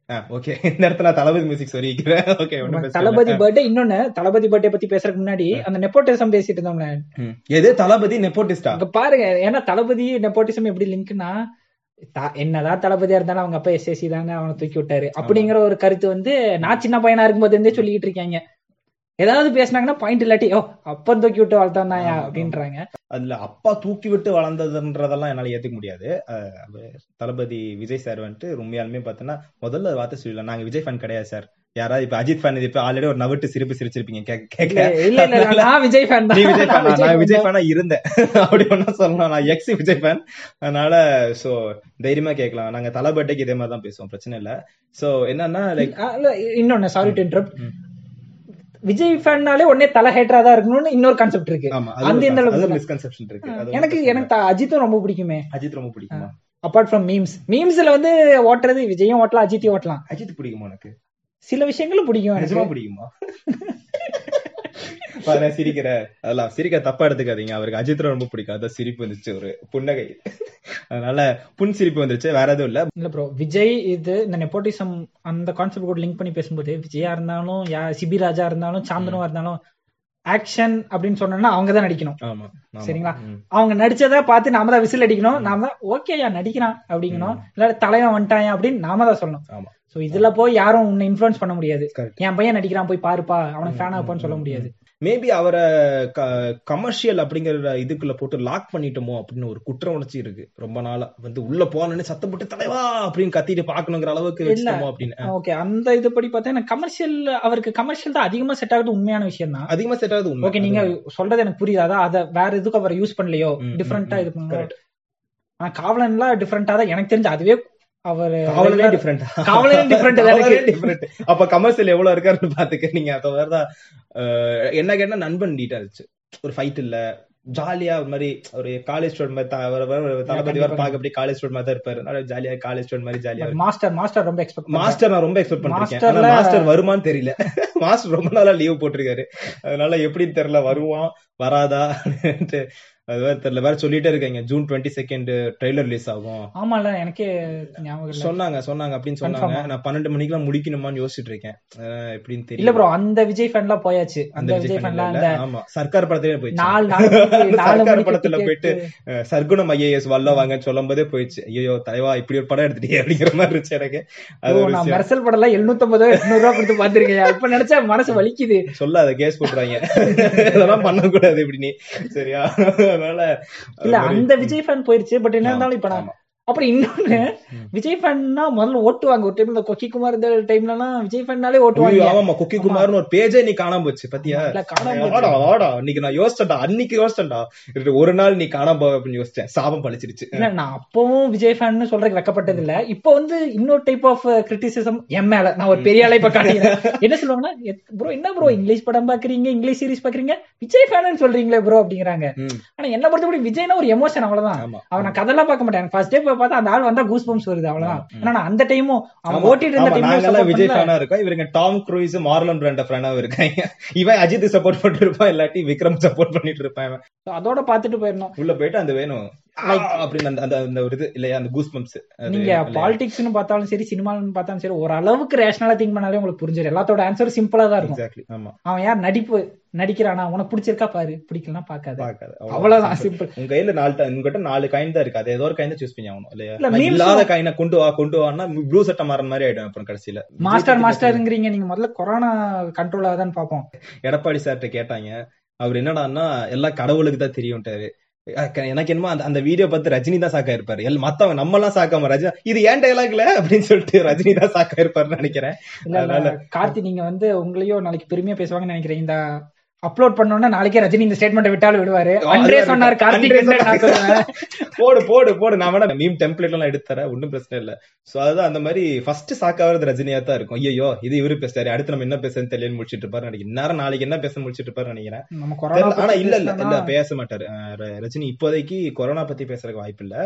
ஓகே <laughs> இந்த இடத்துல தளபதி மியூசிக் சொல்லிக்கிறேன் ஓகே தளபதி பர்த்டே இன்னொன்னு தளபதி பர்த்டே பத்தி பேசுறதுக்கு முன்னாடி அந்த நெப்போட்டிசம் பேசிட்டு இருந்தோம்ல. எது? தளபதி நெப்போட்டிஸ்டா பாருங்க ஏன்னா தளபதி நெப்போட்டிசம் எப்படி லிங்க்னா என்னதான் தளபதியா இருந்தாலும் அவங்க அப்பா எஸ்எஸ்சி தானே அவனை தூக்கி விட்டாரு. அப்படிங்கிற ஒரு கருத்து வந்து நான் சின்ன பையனா இருக்கும்போது இருந்தே சொல்லிக்கிட்டு இருக்காங்க. ஏதாவது பேசுனாங்கன்னா பாயிண்ட் இல்லாட்டி ஓ அப்பன் தூக்கி விட்டு வளர்த்தான் ஆமா, ஆமா. அப்படின்றாங்க அதுல அப்பா தூக்கி விட்டு வளர்ந்ததுன்றதெல்லாம் என்னால ஏத்துக்க முடியாது. தளபதி விஜய் சார் வந்துட்டு உண்மையாலுமே பார்த்தோன்னா முதல்ல வார்த்தை சொல்லலாம் நாங்க விஜய் ஃபேன் கிடையாது சார் யாராவது இப்ப அஜித் ஃபேன் இப்ப ஆல்ரெடி ஒரு நவிட்டு சிரிப்பு சிரிச்சிருப்பீங்க. கேட்க நான் விஜய் ஃபேன் நீ விஜய் ஃபேன் நான் விஜய் ஃபேனா இருந்தேன். <laughs> அப்படி ஒன்னா சொல்லலாம் நான் எக்ஸ் விஜய் ஃபேன் அதனால சோ தைரியமா கேட்கலாம். நாங்க தளபதிக்கு இதே மாதிரி தான் பேசுவோம். பிரச்சனை இல்ல. சோ என்னன்னா லைக் இன்னொன்னு சாரி டு இன்டரப்ட். விஜய் ஃபேன்னாலே உடனே தலை ஹேட்டரா தான் இருக்கணும்னு இன்னொரு கான்செப்ட் இருக்கு. அந்த இந்த மிஸ்கன்செப்ஷன் இருக்கு. எனக்கு எனக்கு அஜித்தும் ரொம்ப பிடிக்குமே. அஜித் ரொம்ப பிடிக்குமா? அப்பார்ட் ஃப்ரம் மீம்ஸ் மீம்ஸ்ல வந்து ஓட்டுறது விஜயும் ஓட்டலாம் அஜித்தையும் ஓட்டலாம். அஜித் பிடிக்குமா உனக்கு? சில விஷயங்களும் பிடிக்கும் பிடிக்குமா? <laughs> நான் சிரிக்கிற? அதெல்லாம் சிரிக்க தப்பா எடுத்துக்காதீங்க. அவருக்கு அஜித் ரொம்ப பிடிக்கும். அதான் சிரிப்பு வந்துச்சு ஒரு புன்னகை. அதனால புன் சிரிப்பு வந்துருச்சு. வேற எதுவும் இல்ல. இல்ல ப்ரோ விஜய் இது இந்த நெப்போட்டிசம் அந்த கான்செப்ட் கூட லிங்க் பண்ணி பேசும்போது விஜயா இருந்தாலும் யா சிபி ராஜா இருந்தாலும் சாந்தனுவா இருந்தாலும் ஆக்ஷன் அப்படின்னு சொன்னோம்னா அவங்க தான் நடிக்கணும். சரிங்களா? அவங்க நடிச்சதை பார்த்து நாம தான் விசில் அடிக்கணும். நாம தான் ஓகேயா நடிக்கிறான் அப்படிங்கணும். இல்ல தலைவன் வந்துட்டான் அப்படின்னு நாம தான் சொல்லணும். சோ இதுல போய் யாரும் உன்னை இன்ஃபுளுன்ஸ் பண்ண முடியாது. என் பையன் நடிக்கிறான் போய் பாருப்பா. அவனுக்கு ஃபேன் ஆப்பான்னு சொல்ல முடியாது. மேபி அவரை கமர்ஷியல் அப்படிங்கிற இதுக்குள்ள போட்டு லாக் பண்ணிட்டோமோ அப்படின்னு ஒரு குற்ற உணர்ச்சி இருக்கு. ரொம்ப நாளா வந்து உள்ள போனோன்னு சத்தம் போட்டு தலைவா அப்படின்னு கத்திட்டு பாக்கணுங்கிற அளவுக்கு. வச்சுட்டோமோ அப்படின்னு. ஓகே அந்த இது படி பார்த்தா கமர்ஷியல் அவருக்கு கமர்ஷியல் தான் அதிகமா செட் ஆகுது உண்மையான விஷயம் தான். அதிகமா செட் ஆகுது ஓகே நீங்க சொல்றது எனக்கு புரியுது. அத வேற எதுக்கும் அவர் யூஸ் பண்ணலையோ? டிஃப்ரெண்டா. இது பண்ணுங்க. ஆனா காவலன்லாம் டிஃப்ரெண்டா தான் எனக்கு தெரிஞ்சு அதுவே அவர் காவலனே டிஃபரெண்ட் தான் எனக்கு. டிஃபரெண்ட் அப்ப கமர்ஷியல் எவ்வளவு இருக்காருன்னு பாத்துக்க. நீங்க அப்ப வேறதா என்ன கேட்டா நண்பன் இருந்துச்சு ஒரு ஃபைட் இல்ல. ஜாலியா ஒரு மாதிரி ஒரு காலேஜ் ஸ்டூடெண்ட் மாதிரி தளபதி வர. பாக்க அப்படியே காலேஜ் ஸ்டூடெண்ட் மாதிரி தான் இருப்பாரு. அதனால ஜாலியா காலேஜ் ஸ்டூடெண்ட் மாதிரி ஜாலியா மாஸ்டர் மாஸ்டர் ரொம்ப எக்ஸ்பெக்ட் மாஸ்டர் நான் ரொம்ப எக்ஸ்பெக்ட் மாஸ்டர்ல- மாஸ்டர் வருமான்னு தெரியல. <laughs> மாஸ்டர் ரொம்ப நாளா லீவ் போட்டிருக்காரு. அதனால எப்படின்னு தெரியல. வருவான் வராதா? அது வேற தெரியல. வேற சொல்லிட்டே இருக்காங்க. June twenty second trailer release ஆகும் ஆமால எனக்கே ஞாபகம் இல்ல. சொன்னாங்க சொன்னாங்க அப்படின்னு சொன்னாங்க? நான் பன்னெண்டு மணிக்கெல்லாம் முடிக்கணுமான்னு யோசிச்சுட்டு இருக்கேன். எப்படின்னு இல்ல தெரியல ப்ரோ அந்த விஜய் ஃபேன்லாம் போயாச்சு. அந்த விஜய் ஃபேன்லாம் ஆமா. சர்க்கார் படத்திலே போயிடுச்சு. நாலு <laughs> சர்க்கார் படத்துல போயிட்டு சர்க்குணம் ஐஏஎஸ் வல்ல வாங்கன்னு சொல்லும் போதே போயிடுச்சு. ஐயோ தலைவா இப்படி ஒரு படம் எடுத்துட்டீங்க அப்படிங்கிற மாதிரி இருந்துச்சு எனக்கு. அது ஒரு. மெர்சல் படம் எல்லாம் எழுநூத்தி ஐம்பது எட்நூறு ரூபா கொடுத்து பாத்திருக்கேன் இப்ப நினைச்சா மனசு வலிக்குது. சொல்லாத கேஸ் போட்டுறாங்க. <laughs> இதெல்லாம் பண்ணக்கூடாது இப்படி நீ. சரியா? அதனால இல்ல அந்த விஜய் ஃபேன் போயிருச்சு பட் என்ன இருந்தாலும் இப்ப நான். அப்புறம் இன்னொன்னு. விஜய் ஃபேன்னா முதல்ல ஓட்டுவாங்க ஒரு டைம்ல கொக்கி குமார் இந்த டைம்லலாம் விஜய் ஃபேன்னாலே ஓட்டுவாங்க ஆமாமா குக்கி குமார்னு ஒரு பேஜே நீ காணாம போச்சு பத்தியா. ஆடா ஆடா. இன்னைக்கு நான் யோசிச்சேன்டா அன்னைக்கு யோசிச்சேன்டா. ஒரு நாள் நீ காணாம போவ அப்படின்னு யோசிச்சேன். சாபம் பழிச்சிருச்சு. இல்ல நான் அப்பவும் விஜய் ஃபேன் சொல்றதுக்கு வெக்கப்பட்டது இல்ல இப்போ வந்து இன்னொரு டைப் ஆஃப் கிரிட்டிசிசம் என் மேல. நான் ஒரு பெரிய ஆளை இப்ப <laughs> என்ன சொல்லுவாங்கன்னா ப்ரோ என்ன ப்ரோ இங்கிலீஷ் படம் பாக்குறீங்க இங்கிலீஷ் சீரிஸ் பாக்குறீங்க? விஜய் ஃபேன் சொல்றீங்களே ப்ரோ அப்படிங்கிறாங்க. ஆனா என்ன பொறுத்தபடி விஜய்னா ஒரு எமோஷன் அவ்வளவுதான். ஆமா. அவன் நான் கதெல்லாம் பார்க்க மாட்டேன். ஃபர்ஸ்ட் டே பார்த்தா அந்த ஆள் வந்தா கூஸ் பம்ப்ஸ் வருது அவ்வளவுதான். நான் அந்த டைமும் அவன் ஓட்டிட்டு இருந்த support விஜய். ஃபேனா இருக்கோம். இவருங்க டாம் க்ரூஸ் மார்லன் பிராண்ட ஃபேனாவும் இருக்காங்க இவன் அஜித் சப்போர்ட் பண்ணிட்டு இருப்பான் இல்லாட்டி விக்ரம் சப்போர்ட் பண்ணிட்டு இருப்பான் அதோட பாத்துட்டு போயிடணும். உள்ள போயிட்டு அந்த வேணும். அப்படின்னு அந்த அந்த- ஒரு இது இல்லையா? அந்த கூஸ் பம்ப்ஸ் நீங்க பாலிடிக்ஸ்னு பார்த்தாலும் சரி சினிமான்னு பார்த்தாலும் சரி ஒரு அளவுக்கு ரேஷனலா திங்க் பண்ணாலே உங்களுக்கு புரிஞ்சிடும். எல்லாத்தோட ஆன்சர் சிம்பிளா தான் இருக்கும். எக்ஸாக்ட்லி ஆமா. அவன் யார் நடிப்பு நடிக்கிறானா? உனக்கு பிடிச்சிருக்கா பாரு. பிடிக்கலனா பாக்காத அவ்வளவுதான். சிம்பிள் உங்க கையில நாலு உங்ககிட்ட நாலு காயின் தான் இருக்கு. அது ஏதோ ஒரு தான் சூஸ் பண்ணி ஆகணும் இல்லையா? இல்லாத காயினை கொண்டு வா கொண்டு வான்னா ப்ளூ சட்டை மாறன் மாதிரி ஆயிடும் அப்புறம் கடைசியில. மாஸ்டர் மாஸ்டருங்கிறீங்க நீங்க முதல்ல கொரோனா கண்ட்ரோல் ஆகுதான்னு பாப்போம் எடப்பாடி சார்ட்ட கேட்டாங்க. அவர் என்னடான்னா எல்லாம் கடவுளுக்கு தான் தெரியும்ட்டாரு. எனக்கு என்னமோ அந்த அந்த வீடியோ பார்த்து ரஜினி தான் சாக்கா இருப்பாரு எல் மத்தவங்க நம்ம எல்லாம் சாக்காம ரஜினி இது ஏன் டைலாக்ல அப்படின்னு சொல்லிட்டு ரஜினி தான் சாக்கா இருப்பாருன்னு நினைக்கிறேன் கார்த்தி நீங்க வந்து உங்களையும் நாளைக்கு பெருமையா பேசுவாங்கன்னு நினைக்கிறேன். இந்த அப்லோட் பண்ணோம்னா நாளைக்கே ரஜினி இந்த ஸ்டேட்மெண்ட் விட்டாலும் விடுவாரு. அன்றே சொன்னார். கார்த்திக். போடு போடு போடு. நான் வேணா மீம் டெம்ப்ளேட் எல்லாம் எடுத்து தரேன். ஒன்னும் பிரச்சனை இல்ல. சோ அதுதான் அந்த மாதிரி ஃபர்ஸ்ட் சாக்காவது ரஜினியா தான் இருக்கும். ஐயோ இது இவரு பேசுறாரு. அடுத்து நம்ம என்ன பேசுறதுன்னு தெரியல முடிச்சிட்டு இருப்பாரு நினைக்கிறேன். இந்நேரம் நாளைக்கு என்ன பேச முடிச்சிட்டு இருப்பாரு நினைக்கிறேன். ஆனா இல்ல இல்ல இல்ல பேச மாட்டாரு. ரஜினி இப்போதைக்கு கொரோனா பத்தி பேசுறதுக்கு வாய்ப்பு இல்ல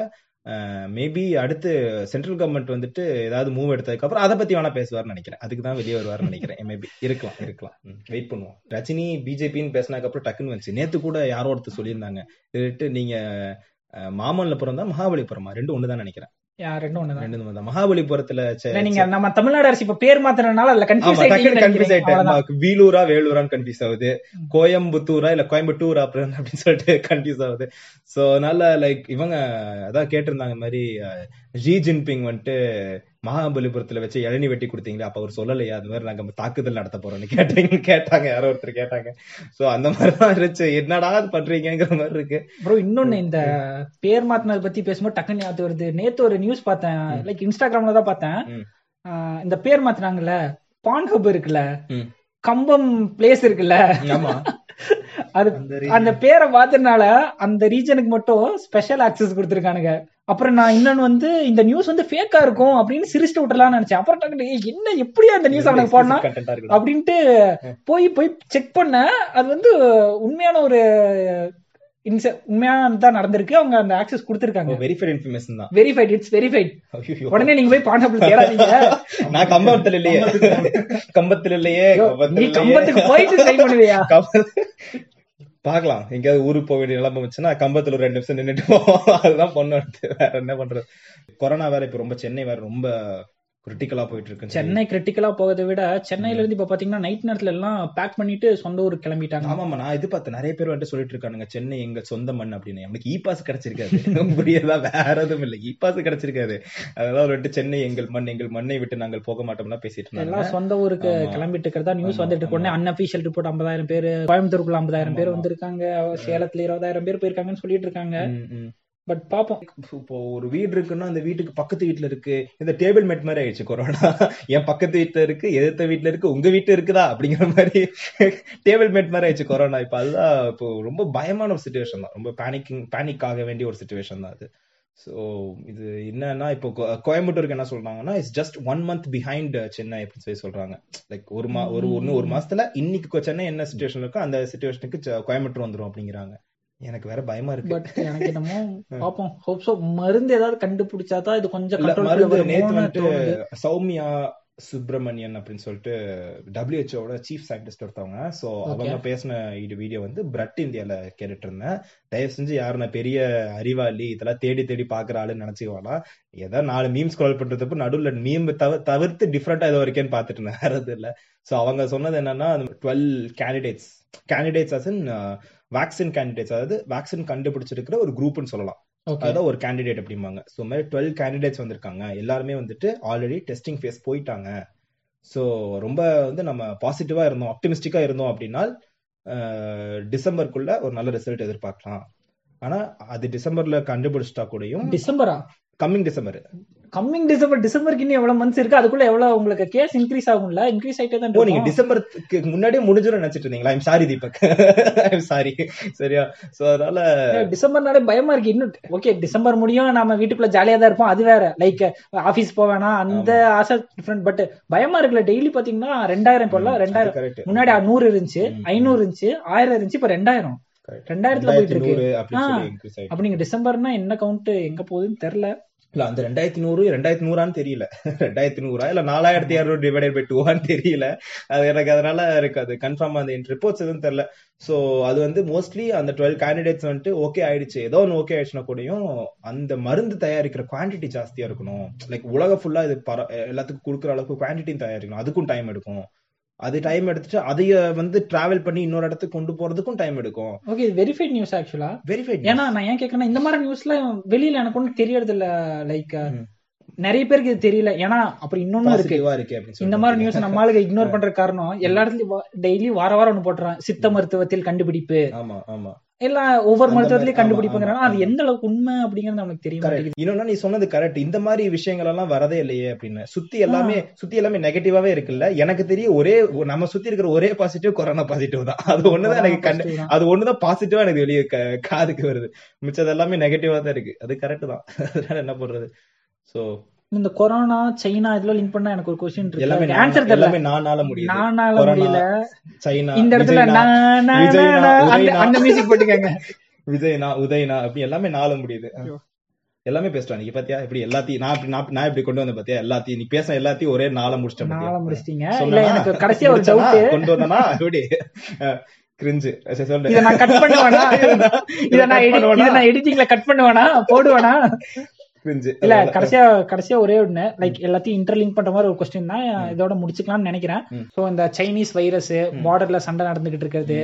மேபி அடுத்து சென்ட்ரல் கவர்மெண்ட் வந்துட்டு ஏதாவது மூவ் எடுத்ததுக்கு அப்புறம் அதை பத்தி வேணா பேசுவார்னு நினைக்கிறேன். அதுக்கு தான் வெளியே வருவார்னு நினைக்கிறேன். மேபி இருக்கலாம் இருக்கலாம். வெயிட் பண்ணுவோம். ரஜினி பிஜேபின்னு பேசினதுக்கு அப்புறம் டக்குன்னு வந்துச்சு. நேத்து கூட யாரோ ஒருத்தர் சொல்லியிருந்தாங்க. நீங்க மாமல்லபுரம் தான் மகாபலிபுரமா? ரெண்டு ஒண்ணு தான் நினைக்கிறேன். மகாபலிபுரத்துல நீங்க நம்ம தமிழ்நாடு அரசு இப்ப பேர் மாத்திரனால அதுல கன்ஃபியூஸ். ஆயிட்டேன். வீலூரா வேலூரான்னு கன்ஃபியூஸ் ஆகுது. கோயம்புத்தூரா இல்ல கோயம்புத்தூரா அப்புறம் அப்படின்னு சொல்லிட்டு கன்ஃபியூஸ் ஆகுது. சோ அதனால லைக் இவங்க அதான் கேட்டிருந்தாங்க மாதிரி ஜி ஜின்பிங் வந்துட்டு மகாபலிபுரத்துல வச்சு இளநி வெட்டி கொடுத்தீங்களா அப்ப அவர் சொல்லலையா? அது மாதிரி நாங்க தாக்குதல் நடத்த போறோம்னு கேட்டீங்க கேட்டாங்க யாரோ ஒருத்தர் கேட்டாங்க. சோ அந்த மாதிரிதான் இருந்துச்சு. என்னடா இது பண்றீங்கிற மாதிரி இருக்கு. ப்ரோ இன்னொன்னு இந்த பேர் மாத்தினது பத்தி பேசும்போது டக்குன்னு ஞாபகம் வருது. நேத்து ஒரு நியூஸ் பார்த்தேன். லைக் இன்ஸ்டாகிராம்ல தான் பார்த்தேன். இந்த பேர் மாத்தினாங்கல்ல பான் ஹப் இருக்குல்ல. கம்பம் பிளேஸ் இருக்குல்ல. ஆமா. <laughs> அது அந்த பேரை மாத்தினால அந்த ரீஜனுக்கு மட்டும் ஸ்பெஷல் ஆக்சஸ் கொடுத்துருக்கானுங்க. அப்புறம் நான் இன்னொன்னு வந்து இந்த நியூஸ் வந்து ஃபேக்கா இருக்கும் அப்படின்னு சிரிச்சுட்டு விட்டுலாம்னு நினைச்சேன். அப்புறம் என்ன எப்படியா அந்த நியூஸ் அவனுக்கு இருக்கு அப்படின்ட்டு போய் போய் செக் பண்ண அது வந்து உண்மையான ஒரு இன்ச உண்மையானதான் நடந்திருக்கு. அவங்க அந்த ஆக்சஸ் கொடுத்திருக்காங்க. வெரிஃபைட் இன்ஃபர்மேஷன் தான். Verified it's verified. உடனே நீங்க போய் பாண்டபிள் தேடாதீங்க. <laughs> நான் கம்பத்துல இல்லையே. கம்பத்துல இல்லையே? நீ கம்பத்துக்கு போயிட்டு ட்ரை பண்ணுவியா? பாக்கலாம் எங்கேயாவது ஊருக்கு போக வேண்டிய நிலைமை வச்சுன்னா கம்பத்துல ஒரு ரெண்டு நிமிஷம் நின்னுட்டு போவோம். அதுதான் பொண்ணு வேற என்ன பண்றது? கொரோனா வேற இப்ப ரொம்ப சென்னை வேற ரொம்ப கிரிட்டிக்கலா போயிட்டு இருக்கு சென்னை கிரிட்டிக்கலா போகிறதை விட சென்னையில இருந்து இப்ப பாத்தீங்கன்னா நைட் நேரத்துல எல்லாம் பேக் பண்ணிட்டு சொந்த ஊருக்கு கிளம்பிட்டாங்க. ஆமாமா நான் இது பார்த்தேன் நிறைய பேர் வந்துட்டு சொல்லிட்டு இருக்கானுங்க சென்னை எங்க சொந்த மண் அப்படின்னு. அவனுக்கு இ பாஸ் கிடைச்சிருக்காது. புரியதா? வேற எதுவும் இல்ல. இ பாஸ் கிடைச்சிருக்காது அதனால வந்துட்டு சென்னை எங்கள் மண் எங்கள் மண்ணை விட்டு நாங்கள் போக மாட்டோம்னா பேசிட்டு இருந்தாங்க. எல்லாம் சொந்த ஊருக்கு ஆமா. கிளம்பிட்டு இருக்கிறதா நியூஸ் ஆமா, வந்துட்டு உடனே அன்அபிஷியல் ரிப்போர்ட் ஐம்பதாயிரம் பேர் கோயம்புத்தூருக்குள்ள ஐம்பதாயிரம் பேர் ஆமா. வந்திருக்காங்க. சேலத்துல இருபதாயிரம் பேர் போயிருக்காங்கன்னு சொல்லிட்டு இருக்காங்க. பட் பாப்போம். இப்போ ஒரு வீடு இருக்குன்னா அந்த வீட்டுக்கு பக்கத்து வீட்டுல இருக்கு. இந்த டேபிள் மேட் மாதிரி ஆயிடுச்சு கொரோனா என் பக்கத்து வீட்டுல இருக்கு எதிர்த்த வீட்டுல இருக்கு உங்க வீட்டு இருக்குதா? அப்படிங்கிற மாதிரி டேபிள் மேட் மாதிரி ஆயிடுச்சு கொரோனா இப்ப அதுதான் இப்போ ரொம்ப பயமான ஒரு சுச்சுவேஷன் தான். ரொம்ப பேனிக்கிங் பேனிக் ஆக வேண்டிய ஒரு சுச்சுவேஷன் தான் அது. ஸோ இது என்னன்னா இப்போ கோ- கோயம்புத்தூருக்கு என்ன சொல்றாங்கன்னா it's just one month behind Chennai அப்படின்னு சொல்லி சொல்றாங்க. லைக் ஒரு மா ஒரு ஒன்னு ஒரு மாசத்துல இன்னைக்கு சென்னை என்ன சுச்சுவேஷன் இருக்கோ அந்த சுச்சுவேஷனுக்கு கோயம்புத்தூர் வந்துரும் அப்படிங்கிறாங்க. எனக்கு வேற பயமா இருக்கு. பட் எனக்கு என்னமோ <laughs> பாப்போம். ஹோப் சோ மருந்து ஏதாவது கண்டுபிடிச்சாதான் இது கொஞ்சம் மருந்து நேத்து வந்துட்டு சௌமியா சுப்பிரமணியன் அப்படின்னு சொல்லிட்டு டபிள்யூஹெச்ஓட சீஃப் சயின்டிஸ்ட் ஒருத்தவங்க. சோ அவங்க பேசின இது வீடியோ வந்து பிரெட் இந்தியால கேட்டுட்டு இருந்தேன் தயவு செஞ்சு யாருன்னா பெரிய அறிவாளி இதெல்லாம் தேடி தேடி பாக்குற ஆளுன்னு நினைச்சுக்குவானா ஏதாவது நாலு மீம் ஸ்க்ரோல் பண்றதுக்கு நடுவுல மீம் தவிர்த்து டிஃப்ரெண்டா ஏதோ இருக்கேன்னு பாத்துட்டு இருந்தேன். வேற இல்ல. சோ அவங்க சொன்னது என்னன்னா twelve candidates candidates as in vaccine candidates அதாவது வேக்சின் கண்டுபிடிச்சிருக்கிற ஒரு குரூப்னு சொல்லலாம். அதான் ஒரு கேண்டிடேட் அப்படிம்பாங்க. ஸோ மாதிரி டுவெல் கேண்டிடேட்ஸ் வந்திருக்காங்க. எல்லாருமே வந்துட்டு ஆல்ரெடி டெஸ்டிங் ஃபேஸ் போயிட்டாங்க. ஸோ ரொம்ப வந்து நம்ம பாசிட்டிவா இருந்தோம் ஆப்டிமிஸ்டிக்கா இருந்தோம் அப்படின்னா டிசம்பருக்குள்ள ஒரு நல்ல ரிசல்ட் எதிர்பார்க்கலாம். ஆனா அது டிசம்பர்ல கண்டுபிடிச்சிட்டா கூடயும் டிசம்பரா? Coming December. கம்மிங் டிசம்பர் டிசம்பருக்கு இன்னும் எவ்வளவு மந்த்ஸ் இருக்கு? அதுக்குள்ள எவ்வளவு உங்களுக்கு கேஸ் இன்க்ரீஸ் ஆகும்ல? இன்க்ரீஸ் ஆயிட்டே தான் நீங்க. டிசம்பருக்கு முன்னாடியே முடிஞ்சிடும் நினைச்சிட்டு இருந்தீங்களா? I'm sorry Deepak I'm sorry சரியா? சோ அதனால டிசம்பர்னாலே பயமா இருக்கு இன்னும். ஓகே டிசம்பர் முடியும் நம்ம வீட்டுக்குள்ள ஜாலியா தான் இருப்போம். அது வேற. லைக் ஆபீஸ் போவேனா அந்த ஆசை டிஃப்ரெண்ட் பட் பயமா இருக்குல்ல டெய்லி பாத்தீங்கன்னா ரெண்டாயிரம் இப்போல ரெண்டாயிரம். முன்னாடி நூறு இருந்துச்சு. ஐநூறு இருந்துச்சு ஆயிரம் இருந்துச்சு இப்ப ரெண்டாயிரம். ரெண்டாயிரத்துல போயிட்டு இருக்கு. அப்ப நீங்க டிசம்பர்னா என்ன கவுண்ட் எங்க போகுதுன்னு தெரியல. இல்ல அந்த ரெண்டாயிரத்தி நூறு ரெண்டாயிரத்தி நூறான்னு தெரியல. ரெண்டாயிரத்தி நூறா? இல்ல நாலாயிரத்தி இரநூறு டிவைடட் பை டூவான்னு தெரியல. அது எனக்கு அதனால அது கன்ஃபார்ம் அந்த ரிப்போர்ட்ஸ் எதுவும் தெரியல. சோ அது வந்து மோஸ்ட்லி அந்த டுவெல் கேண்டிடேட்ஸ் வந்துட்டு ஓகே ஆயிடுச்சு. ஏதோ ஒன்று ஓகே ஆயிடுச்சுன்னா கூடயும் அந்த மருந்து தயாரிக்கிற குவான்டிட்டி ஜாஸ்தியா இருக்கணும். லைக் உலக ஃபுல்லா இது பர எல்லாத்துக்கும் கொடுக்குற அளவுக்கு குவான்டிட்டியும் தயாரிக்கணும். அதுக்கும் டைம் எடுக்கும். அது டைம் எடுத்துட்டு அதைய வந்து டிராவல் பண்ணி இன்னொரு இடத்துக்கு கொண்டு போறதுக்கும் டைம் எடுக்கும். ஓகே இது வெரிஃபைட் நியூஸ் ஆக்சுவலா வெரிஃபைட் ஏன்னா நான் ஏன் கேக்குறேன்னா இந்த மாதிரி நியூஸ்ல வெளியில எனக்கு ஒன்றும் தெரியறது இல்ல லைக். நிறைய பேருக்கு இது தெரியல. ஏன்னா அப்புறம் இன்னொன்னு இருக்கு. இந்த மாதிரி. நியூஸ் நம்ம ஆளுங்க இக்னோர் பண்ற காரணம் எல்லா இடத்துலயும் டெய்லி வார வாரம் ஒண்ணு போட்டுறான். சித்த மருத்துவத்தில் கண்டுபிடிப்பு. ஆமா ஆமா. எல்லாம் ஒவ்வொரு மருத்துவத்திலயும் கண்டுபிடிப்புங்கிறாங்க. அது. எந்த அளவுக்கு உண்மை அப்படிங்கறது நமக்கு தெரிய கரெக்ட் மாட்டேங்குது இன்னொன்னா நீ சொன்னது கரெக்ட் இந்த மாதிரி விஷயங்கள் எல்லாம் வரதே இல்லையே அப்படின்னு. சுத்தி எல்லாமே சுத்தி எல்லாமே நெகட்டிவாவே இருக்குல்ல. எனக்கு தெரிய ஒரே நம்ம சுத்தி இருக்கிற ஒரே பாசிட்டிவ் கொரோனா பாசிட்டிவ் தான். அது ஒண்ணுதான் எனக்கு கண்டு. அது ஒண்ணுதான் பாசிட்டிவா எனக்கு வெளியே காதுக்கு வருது. மிச்சது எல்லாமே நெகட்டிவா தான் இருக்கு. அது கரெக்ட் தான். <laughs> அதனால என்ன பண்றது? சோ இந்த கொரோனா சைனா இதெல்லாம் லிங்க் பண்ணா எனக்கு ஒரு கொஸ்டின் எல்லாமே இருக்கு நான்- ஆன்சர் தெரியல. எல்லாமே நானால முடியுது. நானால முடியல. சைனா இந்த இடத்துல நான், அந்த- மியூசிக் போட்டுக்கங்க. <laughs> விஜய்னா உதயனா அப்படி எல்லாமே நாள முடியுது. எல்லாமே பேசுறா நீ பாத்தியா? இப்படி எல்லாத்தையும் நான் இப்படி நான் இப்படி கொண்டு வந்தேன் பாத்தியா? எல்லாத்தையும். நீ பேச எல்லாத்தையும் ஒரே நாள முடிச்சிட்டேன் நாள? முடிச்சிட்டீங்க. இல்ல? எனக்கு கடைசியா ஒரு? டவுட் கொண்டு வந்தனா? எப்படி? கிரிஞ்சு இத நான் கட் பண்ணுவேனா? <laughs> இத நான் இத நான் எடிட்டிங்ல கட் பண்ணுவேனா? போடுவேனா? இல்ல கடைசியா கடைசியா ஒரே ஒண்ணு. லைக் எல்லாத்தையும் இன்டர்லிங்க் பண்ற மாதிரி ஒரு கொஸ்டின் தான். இதோட முடிச்சுக்கலாம்னு நினைக்கிறேன். சோ இந்த சைனீஸ் வைரஸ் பார்டர்ல சண்டை நடந்துகிட்டு இருக்கிறது.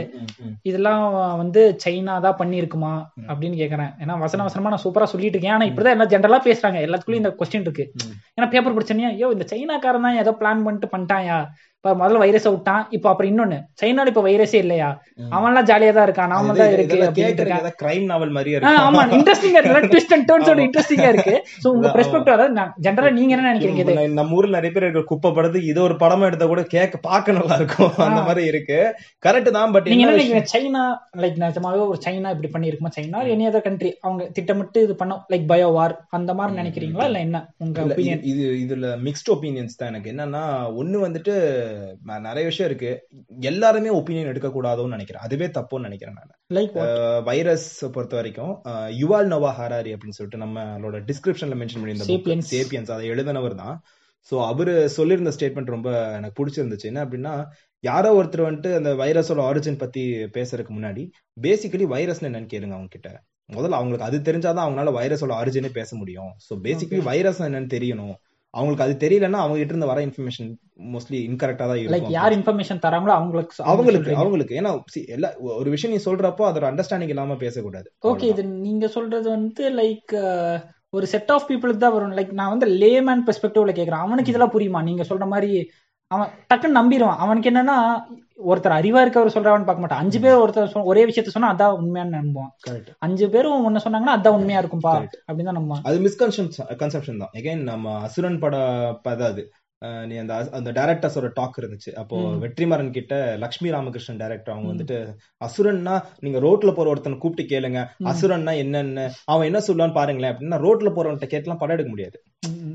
இதெல்லாம் வந்து சைனா தான் பண்ணிருக்குமா அப்படின்னு கேக்குறேன். ஏன்னா வசன வசனமா நான் சூப்பரா சொல்லிட்டு இருக்கேன். ஆனா இப்படிதான் எல்லாம் ஜென்ரலா பேசுறாங்க. எல்லாத்துக்குள்ளயும் இந்த கொஸ்டின் இருக்கு. ஏன்னா பேப்பர் படிச்சனியா ஐயோ இந்த சைனாக்காரன் தான் ஏதோ பிளான் பண்ணிட்டு பண்ணிட்டாயா? முதல்ல வைரஸ் விட்டான். இப்ப அப்புறம் இன்னொன்னு. சைனால இப்ப வைரஸே இல்லையா? ம். அவன்லாம் ஜாலியா தான் இருக்கான். நாம தான் இருக்கு மாதிரியே ஆ, இருக்கு. ஆமா இன்ட்ரெஸ்டிங்கா இருக்கு. ட்விஸ்ட் அண்ட் டர்ன்ஸோட. இன்ட்ரெஸ்டிங்கா இருக்கு. சோ உங்க. பெர்ஸ்பெக்டிவ் அதாவது ஜென்ரலா நீங்க என்ன நினைக்கிறீங்க இது? நம்ம- ஊர்ல நிறைய பேர் இருக்கிற குப்பை படத்துக்கு இது ஒரு படமா எடுத்தா கூட கேட்க பார்க்க நல்லா இருக்கும் அந்த மாதிரி இருக்கு. கரெக்ட் தான் பட் நீங்க என்ன சைனா லைக் நிஜமாவே ஒரு சைனா இப்படி பண்ணிருக்குமா சைனா எனி அதர் கண்ட்ரி அவங்க திட்டமிட்டு இது பண்ண லைக் பயோ வார் அந்த மாதிரி நினைக்கிறீங்களா? இல்ல என்ன? உங்க இது இது- இதுல மிக்ஸ்ட் ஒப்பீனியன்ஸ் தான் எனக்கு. என்னன்னா ஒண்ணு வந்துட்டு நிறைய விஷயம் இருக்கு. எல்லாருமே ஒப்பீனியன் எடுக்க கூடாதோன்னு நினைக்கிறேன். அதுவே தப்புன்னு நினைக்கிறேன் நான். லைக் வைரஸ் பொறுத்த வரைக்கும் யுவால் நோவா ஹராரி அப்படின்னு சொல்லிட்டு நம்மளோட டிஸ்கிரிப்ஷன்ல மென்ஷன் பண்ணியிருந்த. சேப்பியன்ஸ் அதை எழுதினவர் தான். சோ அவரு சொல்லியிருந்த ஸ்டேட்மெண்ட் ரொம்ப எனக்கு பிடிச்சிருந்துச்சு. என்ன அப்படின்னா யாரோ ஒருத்தர் வந்துட்டு அந்த வைரஸோட ஆரிஜின் பத்தி பேசுறதுக்கு முன்னாடி பேசிக்கலி வைரஸ்னு என்னன்னு கேளுங்க அவங்க கிட்ட முதல்ல அவங்களுக்கு அது தெரிஞ்சாதான் அவங்களால வைரஸோட ஆரிஜினே பேச முடியும். சோ பேசிக்கலி வைரஸ் என்னன்னு தெரியணும். அவங்களுக்கு அது தெரியலன்னா அவங்க கிட்ட இருந்து வர இன்ஃபர்மேஷன் மோஸ்ட்லி இன்கரெக்டா தான் லைக் இருக்கும். யார் இன்ஃபர்மேஷன் தராங்களோ அவங்களுக்கு அவங்களுக்கு அவங்களுக்கு. ஏன்னா எல்லா ஒரு விஷயம் நீ சொல்றப்போ அதோட அண்டர்ஸ்டாண்டிங் இல்லாம பேசக்கூடாது. ஓகே இது நீங்க சொல்றது வந்து லைக் ஒரு செட் ஆஃப் பீப்புளுக்கு தான் வரும். லைக் நான் வந்து லேமேன் பெர்ஸ்பெக்டிவ்ல கேக்குறேன். அவனுக்கு இதெல்லாம் புரியுமா? நீங்க சொல்ற மாதிரி அவன் டக்குன்னு நம்பிடுவான். அவனுக்கு என்னன்னா ஒருத்தர் அறிவா இருக்கவர் சொல்றவன்னு பார்க்க மாட்டான். அஞ்சு பேர் ஒருத்தர் ஒரே விஷயத்த சொன்னா அதான் உண்மையான்னு நம்புவான். கரெக்ட் அஞ்சு பேரும் ஒன்னு சொன்னாங்கன்னா அதான் உண்மையா இருக்கும்பா. அப்படின்னு தான் நம்புவான். அது மிஸ்கன்செப்ஷன் கன்செப்ஷன் தான். எகைன் நம்ம அசுரன் பட அஹ் நீ அந்த அந்த டேரக்டர்ஸோட டாக் இருந்துச்சு. அப்போ ம். வெற்றிமாறன் கிட்ட லக்ஷ்மி ராமகிருஷ்ணன் டேரக்டர் அவங்க வந்துட்டு அசுரன்னா நீங்க ரோட்ல போற ஒருத்தனை கூப்பிட்டு கேளுங்க. அசுரன்னா என்னன்னு அவன் என்ன சொல்லுவான்னு பாருங்களேன். அப்படின்னா ரோட்ல போறவன்ட்ட கேட்கலாம் படம் எடுக்க முடியாது.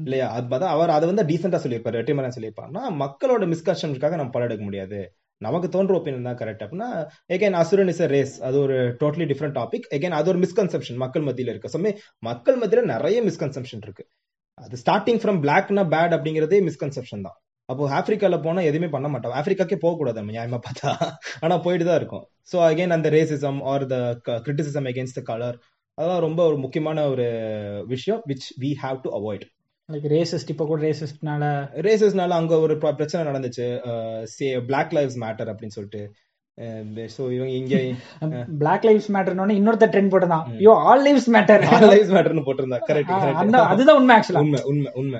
இல்லையா? அது பார்த்தா அவர் அதை வந்து டீசெண்டா சொல்லியிருப்பாரு. வெற்றிமாறன் சொல்லியிருப்பாருன்னா மக்களோட மிஸ்கன்செப்ஷனுக்காக நம்ம படம் எடுக்க முடியாது. நமக்கு தோன்ற ஒப்பீனியன் தான் கரெக்ட் அப்படின்னா again Asuran is a race அது ஒரு டோட்டலி டிஃப்ரெண்ட் டாபிக் எகைன் அது ஒரு மிஸ்கன்செப்ஷன் மக்கள் மத்தியில் இருக்கு. சமே மக்கள் மத்தியில் நிறைய மிஸ்கன்செப்ஷன் இருக்கு. அது ஸ்டார்டிங் ஃப்ரம் பிளாக்னா பேட் அப்படிங்கிறதே மிஸ்கன்செப்ஷன் தான். அப்போ ஆப்பிரிக்கால போனா எதுவுமே பண்ண மாட்டோம். ஆப்பிரிக்காக்கே போக கூடாது நம்ம நியாயமா பார்த்தா. ஆனா போயிட்டு தான் இருக்கும். ஸோ அகைன் அந்த racism or the criticism against the colour அதெல்லாம் ரொம்ப ஒரு முக்கியமான ஒரு விஷயம் which we have to avoid like racist இப்ப கூட ரேசிஸ்ட்னால ரேசஸ்னால அங்க ஒரு பிரச்சனை நடந்துச்சு. சே பிளாக் லைவ்ஸ் மேட்டர் அப்படின்னு சொல்லிட்டு. ஸோ இவங்க இங்க பிளாக் லைவ்ஸ் மேட்டர்னு இன்னொருத்த ட்ரெண்ட் போட்டதான் ஐயோ all lives matter all lives மேட்டர்னு போட்டிருந்தா கரெக்ட் அதுதான் உண்மை ஆக்சுவலா உண்மை உண்மை உண்மை.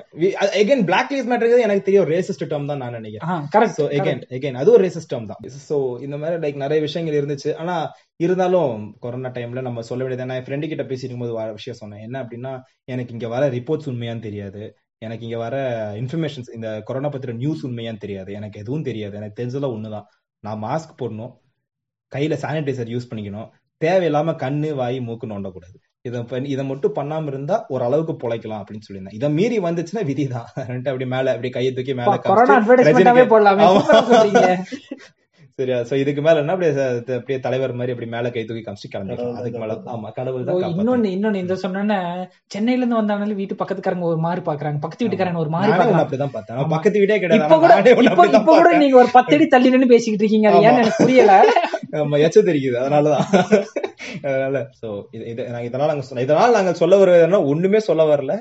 அகைன் பிளாக் லைவ்ஸ் மேட்டர் எனக்கு தெரியும் ரேசிஸ்ட் டேர்ம் தான் நான் நினைக்கிறேன். கரெக்ட் ஸோ எகைன் எகைன் அது ஒரு ரேசிஸ்ட் டேர்ம் தான். ஸோ இந்த மாதிரி லைக் நிறைய விஷயங்கள் இருந்துச்சு. ஆனா இருந்தாலும் கொரோனா டைம்ல நம்ம சொல்ல வேண்டியது நான் என் ஃப்ரெண்டு கிட்ட பேசிட்டு போது வர விஷயம் சொன்னேன். என்ன அப்படின்னா எனக்கு இங்க வர ரிப்போர்ட்ஸ் உண்மையான்னு தெரியாது. எனக்கு இங்க வர இன்ஃபர்மேஷன்ஸ் இந்த கொரோனா பத்திர நியூஸ் உண்மையான்னு தெரியாது. எனக்கு எதுவும் தெரியாது. எனக்கு தெரிஞ்சதெல்லாம் ஒண்ணுதான். நான் மாஸ்க் போடணும். கையில சானிடைசர் யூஸ் பண்ணிக்கணும். தேவையில்லாம கண்ணு வாய் மூக்கு நோண்டக்கூடாது. இதை இதை மட்டும் பண்ணாம இருந்தா ஒரு அளவுக்கு பொழைக்கலாம் அப்படின்னு சொல்லியிருந்தேன். இதை மீறி வந்துச்சுன்னா விதிதான். <laughs> அப்படி மேல அப்படி கையை தூக்கி மேல <laughs> சரியா சோ இதுக்கு மேல என்ன அப்படியே அப்படியே தலைவர் மாதிரி அப்படி மேல கை தூக்கி காமிச்சு கிளம்பிக்கலாம் அதுக்கு மேல ஆமா கடவுள் தான் இன்னொன்னு இன்னொன்னு இந்த சொன்ன சென்னையில இருந்து வந்தாலும் வீட்டு பக்கத்துக்காரங்க ஒரு மாதிரி பாக்குறாங்க. பக்கத்து வீட்டுக்காரங்க ஒரு மாதிரி பாக்குறாங்க. அப்படிதான் பார்த்தேன். பக்கத்து வீடே கிடையாது. இப்ப கூட இப்ப கூட நீங்க ஒரு பத்தடி தள்ளி நின்னு பேசிக்கிட்டு இருக்கீங்க. அது ஏன்னு எனக்கு புரியல. <laughs> ஆமா எச்ச தெரியுது அதனாலதான். <laughs> அதனால சோ இது இதனால நாங்க இதனால நாங்க சொல்ல வருவதுன்னா ஒண்ணுமே சொல்ல வரல.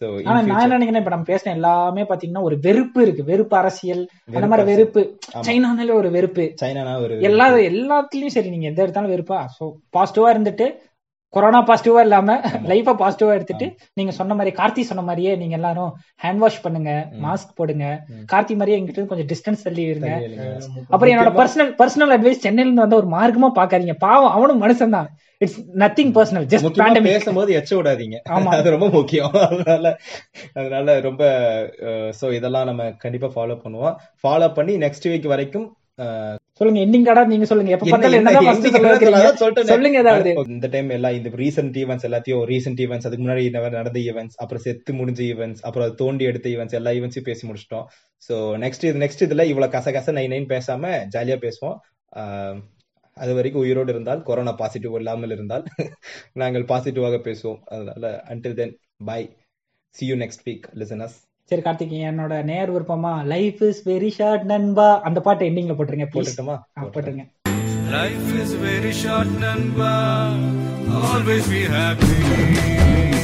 ஆனா நான் நினைக்கிறேன் இப்ப நம்ம பேசின எல்லாமே பாத்தீங்கன்னா ஒரு வெறுப்பு இருக்கு. வெறுப்பு அரசியல் அந்த மாதிரி வெறுப்பு. சைனானாலே ஒரு வெறுப்பு. சைனா ஒரு எல்லா எல்லாத்துலயும் சரி நீங்க எந்த எடுத்தாலும் வெறுப்பா. பாசிட்டிவா இருந்துட்டு கொரோனா பாசிட்டிவா இல்லாம லைஃபா பாசிட்டிவா எடுத்துட்டு நீங்க சொன்ன மாதிரி கார்த்தி சொன்ன மாதிரியே நீங்க எல்லாரும் ஹேண்ட் வாஷ் பண்ணுங்க மாஸ்க் போடுங்க. கார்த்தி மாதிரியே எங்கிட்ட கொஞ்சம் டிஸ்டன்ஸ் தள்ளி இருங்க. அப்புறம் என்னோட பர்சனல் பர்சனல் அட்வைஸ் சென்னையில இருந்து வந்த ஒரு மார்க்கமா பாக்காதீங்க பாவம் அவனும் மனுஷன் தான். It's nothing personal just pandemic பேசும்போது எச்ச விடாதீங்க. அது ரொம்ப முக்கியம். அதனால அதனால ரொம்ப சோ இதெல்லாம் நம்ம கண்டிப்பா ஃபாலோ பண்ணுவோம். ஃபாலோ பண்ணி நெக்ஸ்ட் வீக் வரைக்கும் சொல்லுங்க எண்டிங் கடா நீங்க சொல்லுங்க. எப்ப பார்த்தாலும் என்னதான் சொல்லுங்க ஏதாவது இந்த டைம் எல்லாம் இந்த ரீசன்ட் ஈவென்ட்ஸ் எல்லாத்தையும் ரீசன்ட் ஈவென்ட்ஸ் அதுக்கு முன்னாடி நடந்த ஈவென்ட்ஸ் அப்புறம் செத்து முடிஞ்ச ஈவென்ட்ஸ் அப்புறம் தோண்டி எடுத்த ஈவென்ட்ஸ் எல்லா ஈவென்ட்ஸையும் பேசி முடிச்சிட்டோம். சோ நெக்ஸ்ட் இது நெக்ஸ்ட் இதுல இவ்வளவு கச கச நைன் நைன் பேசாம ஜாலியா பேசுவோம். அது வரைக்கும் உயிரோடு இருந்தால் கொரோனா பாசிட்டிவ் இல்லாமல் இருந்தால் <laughs> நாங்கள் பாசிட்டிவாக பேசுவோம். அதனால until then bye see you next week listeners சரி கார்த்திக் என்னோட நேர் விருப்பமா லைஃப் இஸ் வெரி ஷார்ட் நண்பா. அந்த பாட்டு எண்டிங்ல போட்டுருங்க போட்டுட்டுமா? போட்டுருங்க. Life is very short, Nanba. Always be happy.